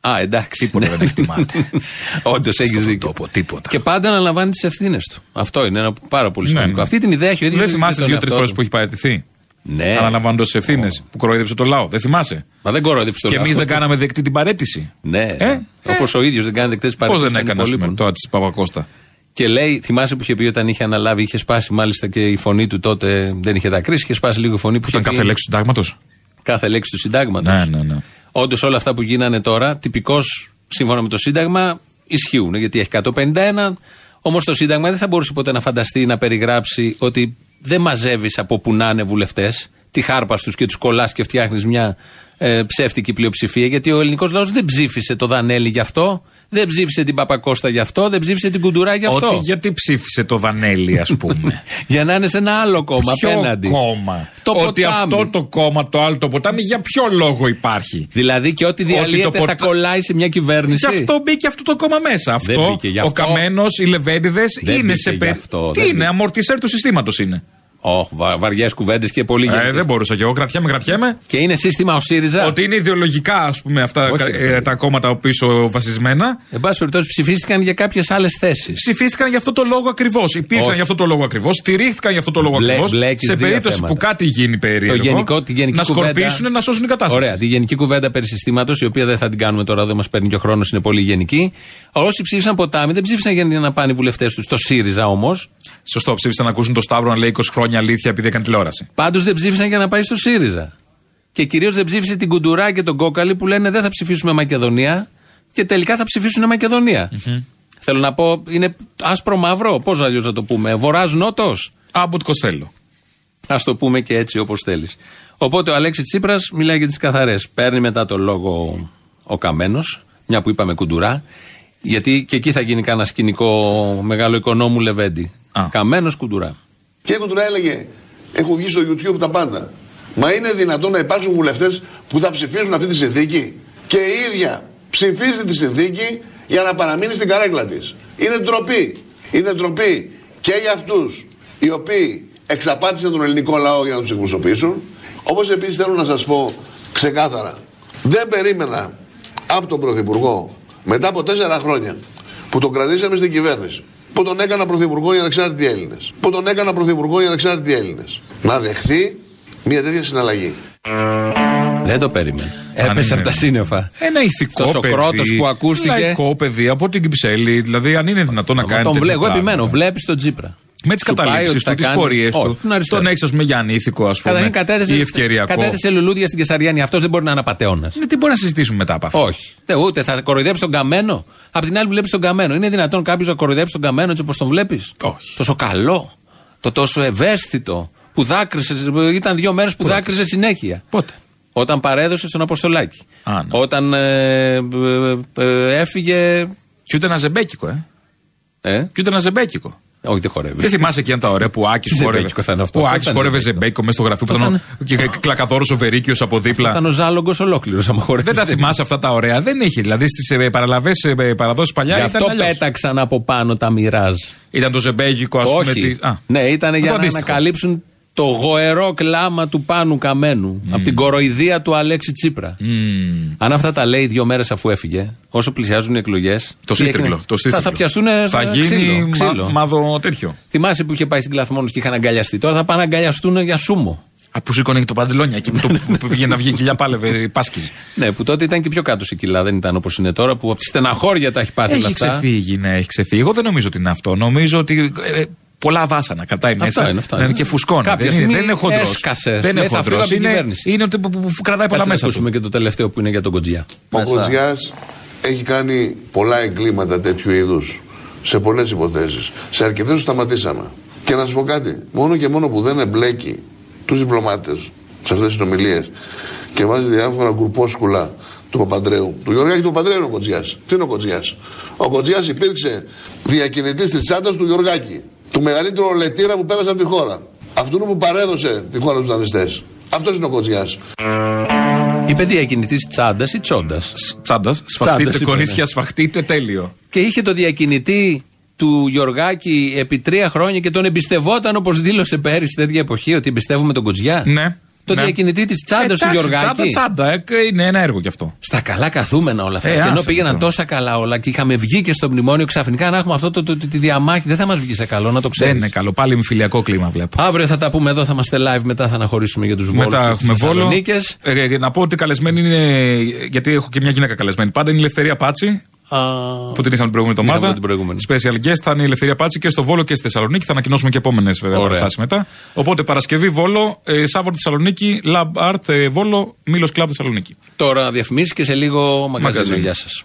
Α, εντάξει. Τίποτα δεν εκτιμάται. Όντως έχεις δίκιο. Τόπο, τίποτα. Και πάντα αναλαμβάνει τις ευθύνες του. Αυτό είναι ένα πάρα πολύ Ναι, σημαντικό. ναι. Αυτή την ιδέα έχει ο ίδιος. Δεν θυμάσαι δύο-τρεις φορές που έχει παραιτηθεί; Ναι. Αναλαμβάνοντας τις ευθύνες που κοροϊδέψε το λαό. Δεν θυμάσαι; Μα δεν κορόιδεψε το Και λαό. εμείς δεν κάναμε δεκτή την παρέτηση. Ναι. Ε, Όπως ο ίδιος δεν κάνει δεκτές Πώς παρεμβάσει. δεν έκανε, ας πούμε, τώρα της Παπακώστα; Και λέει, θυμάσαι που είχε πει όταν είχε αναλάβει, είχε σπάσει μάλιστα και η φωνή του τότε δεν είχε δακρύσει, είχε σπάσει λίγο η φωνή που Ήταν είχε κάθε πει- λέξη του συντάγματος; κάθε λέξη του συντάγματος. Ναι, ναι, ναι. Όντως όλα αυτά που γίνανε τώρα, τυπικώς σύμφωνα με το Σύνταγμα, ισχύουν. Γιατί έχει 151. Όμως το Σύνταγμα δεν θα μπορούσε ποτέ να φανταστεί να περιγράψει ότι δεν μαζεύεις από που να είναι βουλευτές, τη χάρπας τους και τους κολλάς και φτιάχνεις μια ε, ψεύτικη πλειοψηφία. Γιατί ο ελληνικός λαός δεν ψήφισε το Δανέλη γι' αυτό, δεν ψήφισε την Παπακώστα γι' αυτό, δεν ψήφισε την Κουντουρά γι' αυτό. Ότι γιατί ψήφισε το Δανέλη, ας πούμε. Για να είναι σε ένα άλλο κόμμα Ποιο απέναντι. κόμμα; Το ότι ποτάμι. αυτό το κόμμα, το άλλο το ποτάμι, για ποιο λόγο υπάρχει; Δηλαδή και ό,τι Ότι διαλύεται το θα ποτα- κολλάει σε μια κυβερνήση. Γι' αυτό μπήκε αυτό το κόμμα μέσα. Δεν Αυτό, μπήκε γι' ο αυτό. Καμένος, οι Λεβέντιδες Δεν είναι μπήκε σε γι' περί- αυτό, Τι δεν είναι, μπήκε. αμορτισέρ του συστήματος είναι. Oh, βα, βαριές κουβέντες και πολύ Ε, γενικές. δεν μπορούσα κι εγώ, κρατιέμαι, κρατιέμαι. Και είναι σύστημα ο ΣΥΡΙΖΑ; Ότι είναι ιδεολογικά, ας πούμε, αυτά Όχι, κα- ρε ε, παιδί. τα κόμματα πίσω βασισμένα. Εν πάση περιπτώσει, ψηφίστηκαν για κάποιες άλλες θέσεις. Ψηφίστηκαν για αυτό το λόγο ακριβώς. Υπήρξαν Όχι. για αυτό το λόγο ακριβώς. Στηρίχθηκαν για αυτό το λόγο Μπλε- ακριβώς. μπλέκεις Σε δύο περίπτωση θέματα. που κάτι γίνει περίεργο. Το γενικό, τη γενική να κουβέντα- σκορπίσουν να σώσουν την κατάσταση. Ωραία, τη γενική κουβέντα περί συστήματος, η οποία δεν θα την κάνουμε τώρα, δεν μας παίρνει και ο χρόνος, είναι πολύ γενική. Όσοι ψήφισαν ποτάμι, δεν ψήφισαν για να πάνε οι βουλευτές τους. Το ΣΥΡΙΖΑ όμως. Σωστό, ψήφισαν να ακούσουν το Σταύρο να λέει 20 χρόνια αλήθεια επειδή έκανε τηλεόραση. Πάντως δεν ψήφισαν για να πάει στο ΣΥΡΙΖΑ. Και κυρίως δεν ψήφισε την Κουντουρά και τον Κόκαλη που λένε δεν θα ψηφίσουμε Μακεδονία και τελικά θα ψηφίσουν Μακεδονία. Θέλω να πω, είναι άσπρο μαύρο, πώς αλλιώς να το πούμε. Βορρά Νότος. Άμποτ Κοστέλο. Α το πούμε και έτσι όπως θέλεις. Οπότε ο Αλέξης Τσίπρας μιλάει για τις καθαρές. Παίρνει μετά το λόγο ο Καμένος, μια που είπαμε κουντουρά, γιατί και εκεί θα γίνει κανένα σκηνικό μεγάλο οικονόμου Λεβέντη. Καμένος κουντουρά. Και Κουντουρά έλεγε, έχουν βγει στο YouTube τα πάντα. Μα είναι δυνατόν να υπάρξουν βουλευτές που θα ψηφίσουν αυτή τη συνθήκη και η ίδια ψηφίζει τη συνθήκη για να παραμείνει στην καρέκλα της. Είναι ντροπή. Είναι ντροπή και για αυτούς οι οποίοι εξαπάτησαν τον ελληνικό λαό για να τους εκπροσωπήσουν. Όπως επίσης θέλω να σας πω ξεκάθαρα, δεν περίμενα από τον Πρωθυπουργό μετά από τέσσερα χρόνια που τον κρατήσαμε στην κυβέρνηση, που τον έκανα Πρωθυπουργό για ανεξάρτητοι Έλληνες, που τον έκανα Πρωθυπουργό για ανεξάρτητοι Έλληνες, να δεχθεί μια τέτοια συναλλαγή. Δεν το περίμενε. Έπεσε είναι. από τα σύννεφα. Ένα ηθικό Αυτός ο παιδί. κρότος που ακούστηκε. Λαϊκό παιδί από την Κυψέλη. Δηλαδή, αν είναι δυνατόν να κάνει. Τον τέτοια βλέ, εγώ πράγματα. επιμένω, βλέπεις τον Τζίπρα. Με τις Σου πάει καταλήψεις ότι του, θα τις κάνει- πορείες Όχι, του. στον αριστερό. Τον έχεις, ας πούμε, για ανήθικο, ας Καταρχήν πούμε. κατέθεσε, Ή ευκαιριακό. κατέθεσε λουλούδια στην Κεσαριάνη. Αυτός δεν μπορεί να είναι απαταιώνας. Ναι, τι μπορεί να συζητήσουμε μετά από αυτό; Όχι. Τε, ούτε θα κοροϊδέψει τον καμένο. Απ' την άλλη, βλέπεις τον καμένο. Είναι δυνατόν κάποιος να κοροϊδέψει τον καμένο έτσι όπως τον βλέπεις; Όχι. Τόσο καλό. Το τόσο ευαίσθητο. Που δάκρυσε. Ήταν δύο μέρες που δάκρυσε; συνέχεια. Πότε; Όταν παρέδωσε στον Αποστολάκη. Α, ναι. Όταν ε, ε, ε, έφυγε. Και ούτε ένα ζεμπέκικο, ε. Ε; Και ούτε ένα ζεμπέκικο. Όχι, δεν χορεύει. Δεν θυμάσαι και αν τα ωραία που ο Άκης χόρευε. Ζεμπέκικο θα είναι αυτό. Ο Αυτό Άκης θα είναι χόρευε ζεμπέκικο. ζεμπέκικο μέσα στο γραφείο που Αυτό ήταν. θα ο- Και κλακαδόρος ο Βερίκιος από Θα δίπλα. ήταν ο ζάλογο ολόκληρος άμα χορεύει. Δεν τα θυμάσαι αυτά τα ωραία. Δεν είχε. Δηλαδή στις παραλαβές παραδόσεις παλιά Γι' ήταν. αυτό αλλιώς. πέταξαν από πάνω τα μοιράζ. Ήταν το ζεμπέκικο, ας πούμε. Όχι. τι- Α. Ναι, ήταν για να αντίστοιχο. ανακαλύψουν το γοερό κλάμα του Πάνου Καμένου. Από την κοροϊδία του Αλέξη Τσίπρα. Αν αυτά τα λέει δύο μέρες αφού έφυγε, όσο πλησιάζουν οι εκλογές. Το σύστρικλο. Το Θα, σύστρικλο. θα πιαστούν. Θα γίνει ξύλο, μα- ξύλο. μάδο τέτοιο. Θυμάσαι που είχε πάει στην Κλαθμόνο και είχαν αγκαλιαστεί. Τώρα θα πάνε να αγκαλιαστούν για σούμο. Α, που σήκωνε και το παντελόνια εκεί που, το, που πήγε να βγει η κοιλιά, πάλευε, πάσκιζε. Ναι, που τότε ήταν και πιο κάτω σε κιλά, δεν ήταν όπως είναι τώρα, που από τη στεναχώρια τα έχει πάθει όλα Έχει αυτά. ξεφύγει, ναι, έχει ξεφύγει. Εγώ δεν νομίζω ότι είναι αυτό. Νομίζω ότι ε, ε, πολλά βάσανα κρατάει Αυτό μέσα. είναι, αυτό Ναι, είναι. και φουσκώνει. Κάποια δεν, είναι, στιγμή δεν είναι χοντρός. έσκασες. Δεν Λέει, είναι θα φύγω χοντρό. από την Είναι, κυβέρνηση. είναι ότι που, που, που κρατάει πολλά Κάτσε να μέσα. ακούσουμε Του. και το τελευταίο που είναι για τον Κοτζιά. Ο Μέσα. Κοτζιάς έχει κάνει πολλά εγκλήματα τέτοιου είδους σε πολλές υποθέσεις. Σε αρκετές του σταματήσαμε. Και να σα πω κάτι, μόνο και μόνο που δεν εμπλέκει τους διπλωμάτες σε αυτές τις συνομιλίες και βάζει διάφορα γκουρπόσκουλα του Παπαντρέου. Του Γιωργάκη του Παπαντρέου είναι ο Κοτζιάς. Τι είναι ο Κοτζιάς; Ο Κοτζιάς υπήρξε διακινητής της τσάντας του Γιωργάκη. Του μεγαλύτερου λετήρα που πέρασε από τη χώρα. Αυτού που παρέδωσε τη χώρα στους δανειστές. Αυτός είναι ο Κοτζιά. Είπε διακινητή τσάντας ή τσόντας; Τσάντας. Σφαχτείτε κορίτσια, σφαχτείτε τέλειο. Και είχε το διακινητή του Γιωργάκη επί τρία χρόνια και τον εμπιστευόταν όπως δήλωσε πέρυσι τέτοια εποχή ότι εμπιστεύουμε τον Κοτζιά. Ναι. Το ναι. διακινητή της τσάντα του Εντάξει, Γιωργάκη. Τσάντα, τσάντα. ε, είναι ένα έργο κι αυτό. Στα καλά καθούμενα όλα αυτά. Ε, και ενώ άσε πήγαιναν το τώρα. τόσα καλά όλα και είχαμε βγει και στο μνημόνιο, ξαφνικά να έχουμε αυτό το, το- τη διαμάχη. Δεν θα μας βγει σε καλό, να το ξέρεις. Δεν είναι καλό. Πάλι με φιλιακό κλίμα βλέπω. Αύριο θα τα πούμε εδώ, θα είμαστε live, μετά θα αναχωρήσουμε για τους Βόλους. Μετά έχουμε βόλο. Θεσσαλονίκες. Ε, ε, να πω ότι καλεσμένη είναι. Γιατί έχω και μια γυναίκα καλεσμένη. Πάντα είναι η Ελευθερία Πάτσι. Που την είχαμε την προηγούμενη εβδομάδα. Είχαμε την προηγούμενη. Special guest θα είναι η Ελευθερία Πάτση και στο Βόλο και στη Θεσσαλονίκη. Θα ανακοινώσουμε και επόμενες βέβαια Ωραία. παραστάσεις μετά. Οπότε Παρασκευή Βόλο, ε, Σάββατο Θεσσαλονίκη, Lab Art ε, Βόλο, Μήλο Club Θεσσαλονίκη. Τώρα διαφημίσεις και σε λίγο μαγκαζίνο. Μαγκαζίνο. Γεια σας.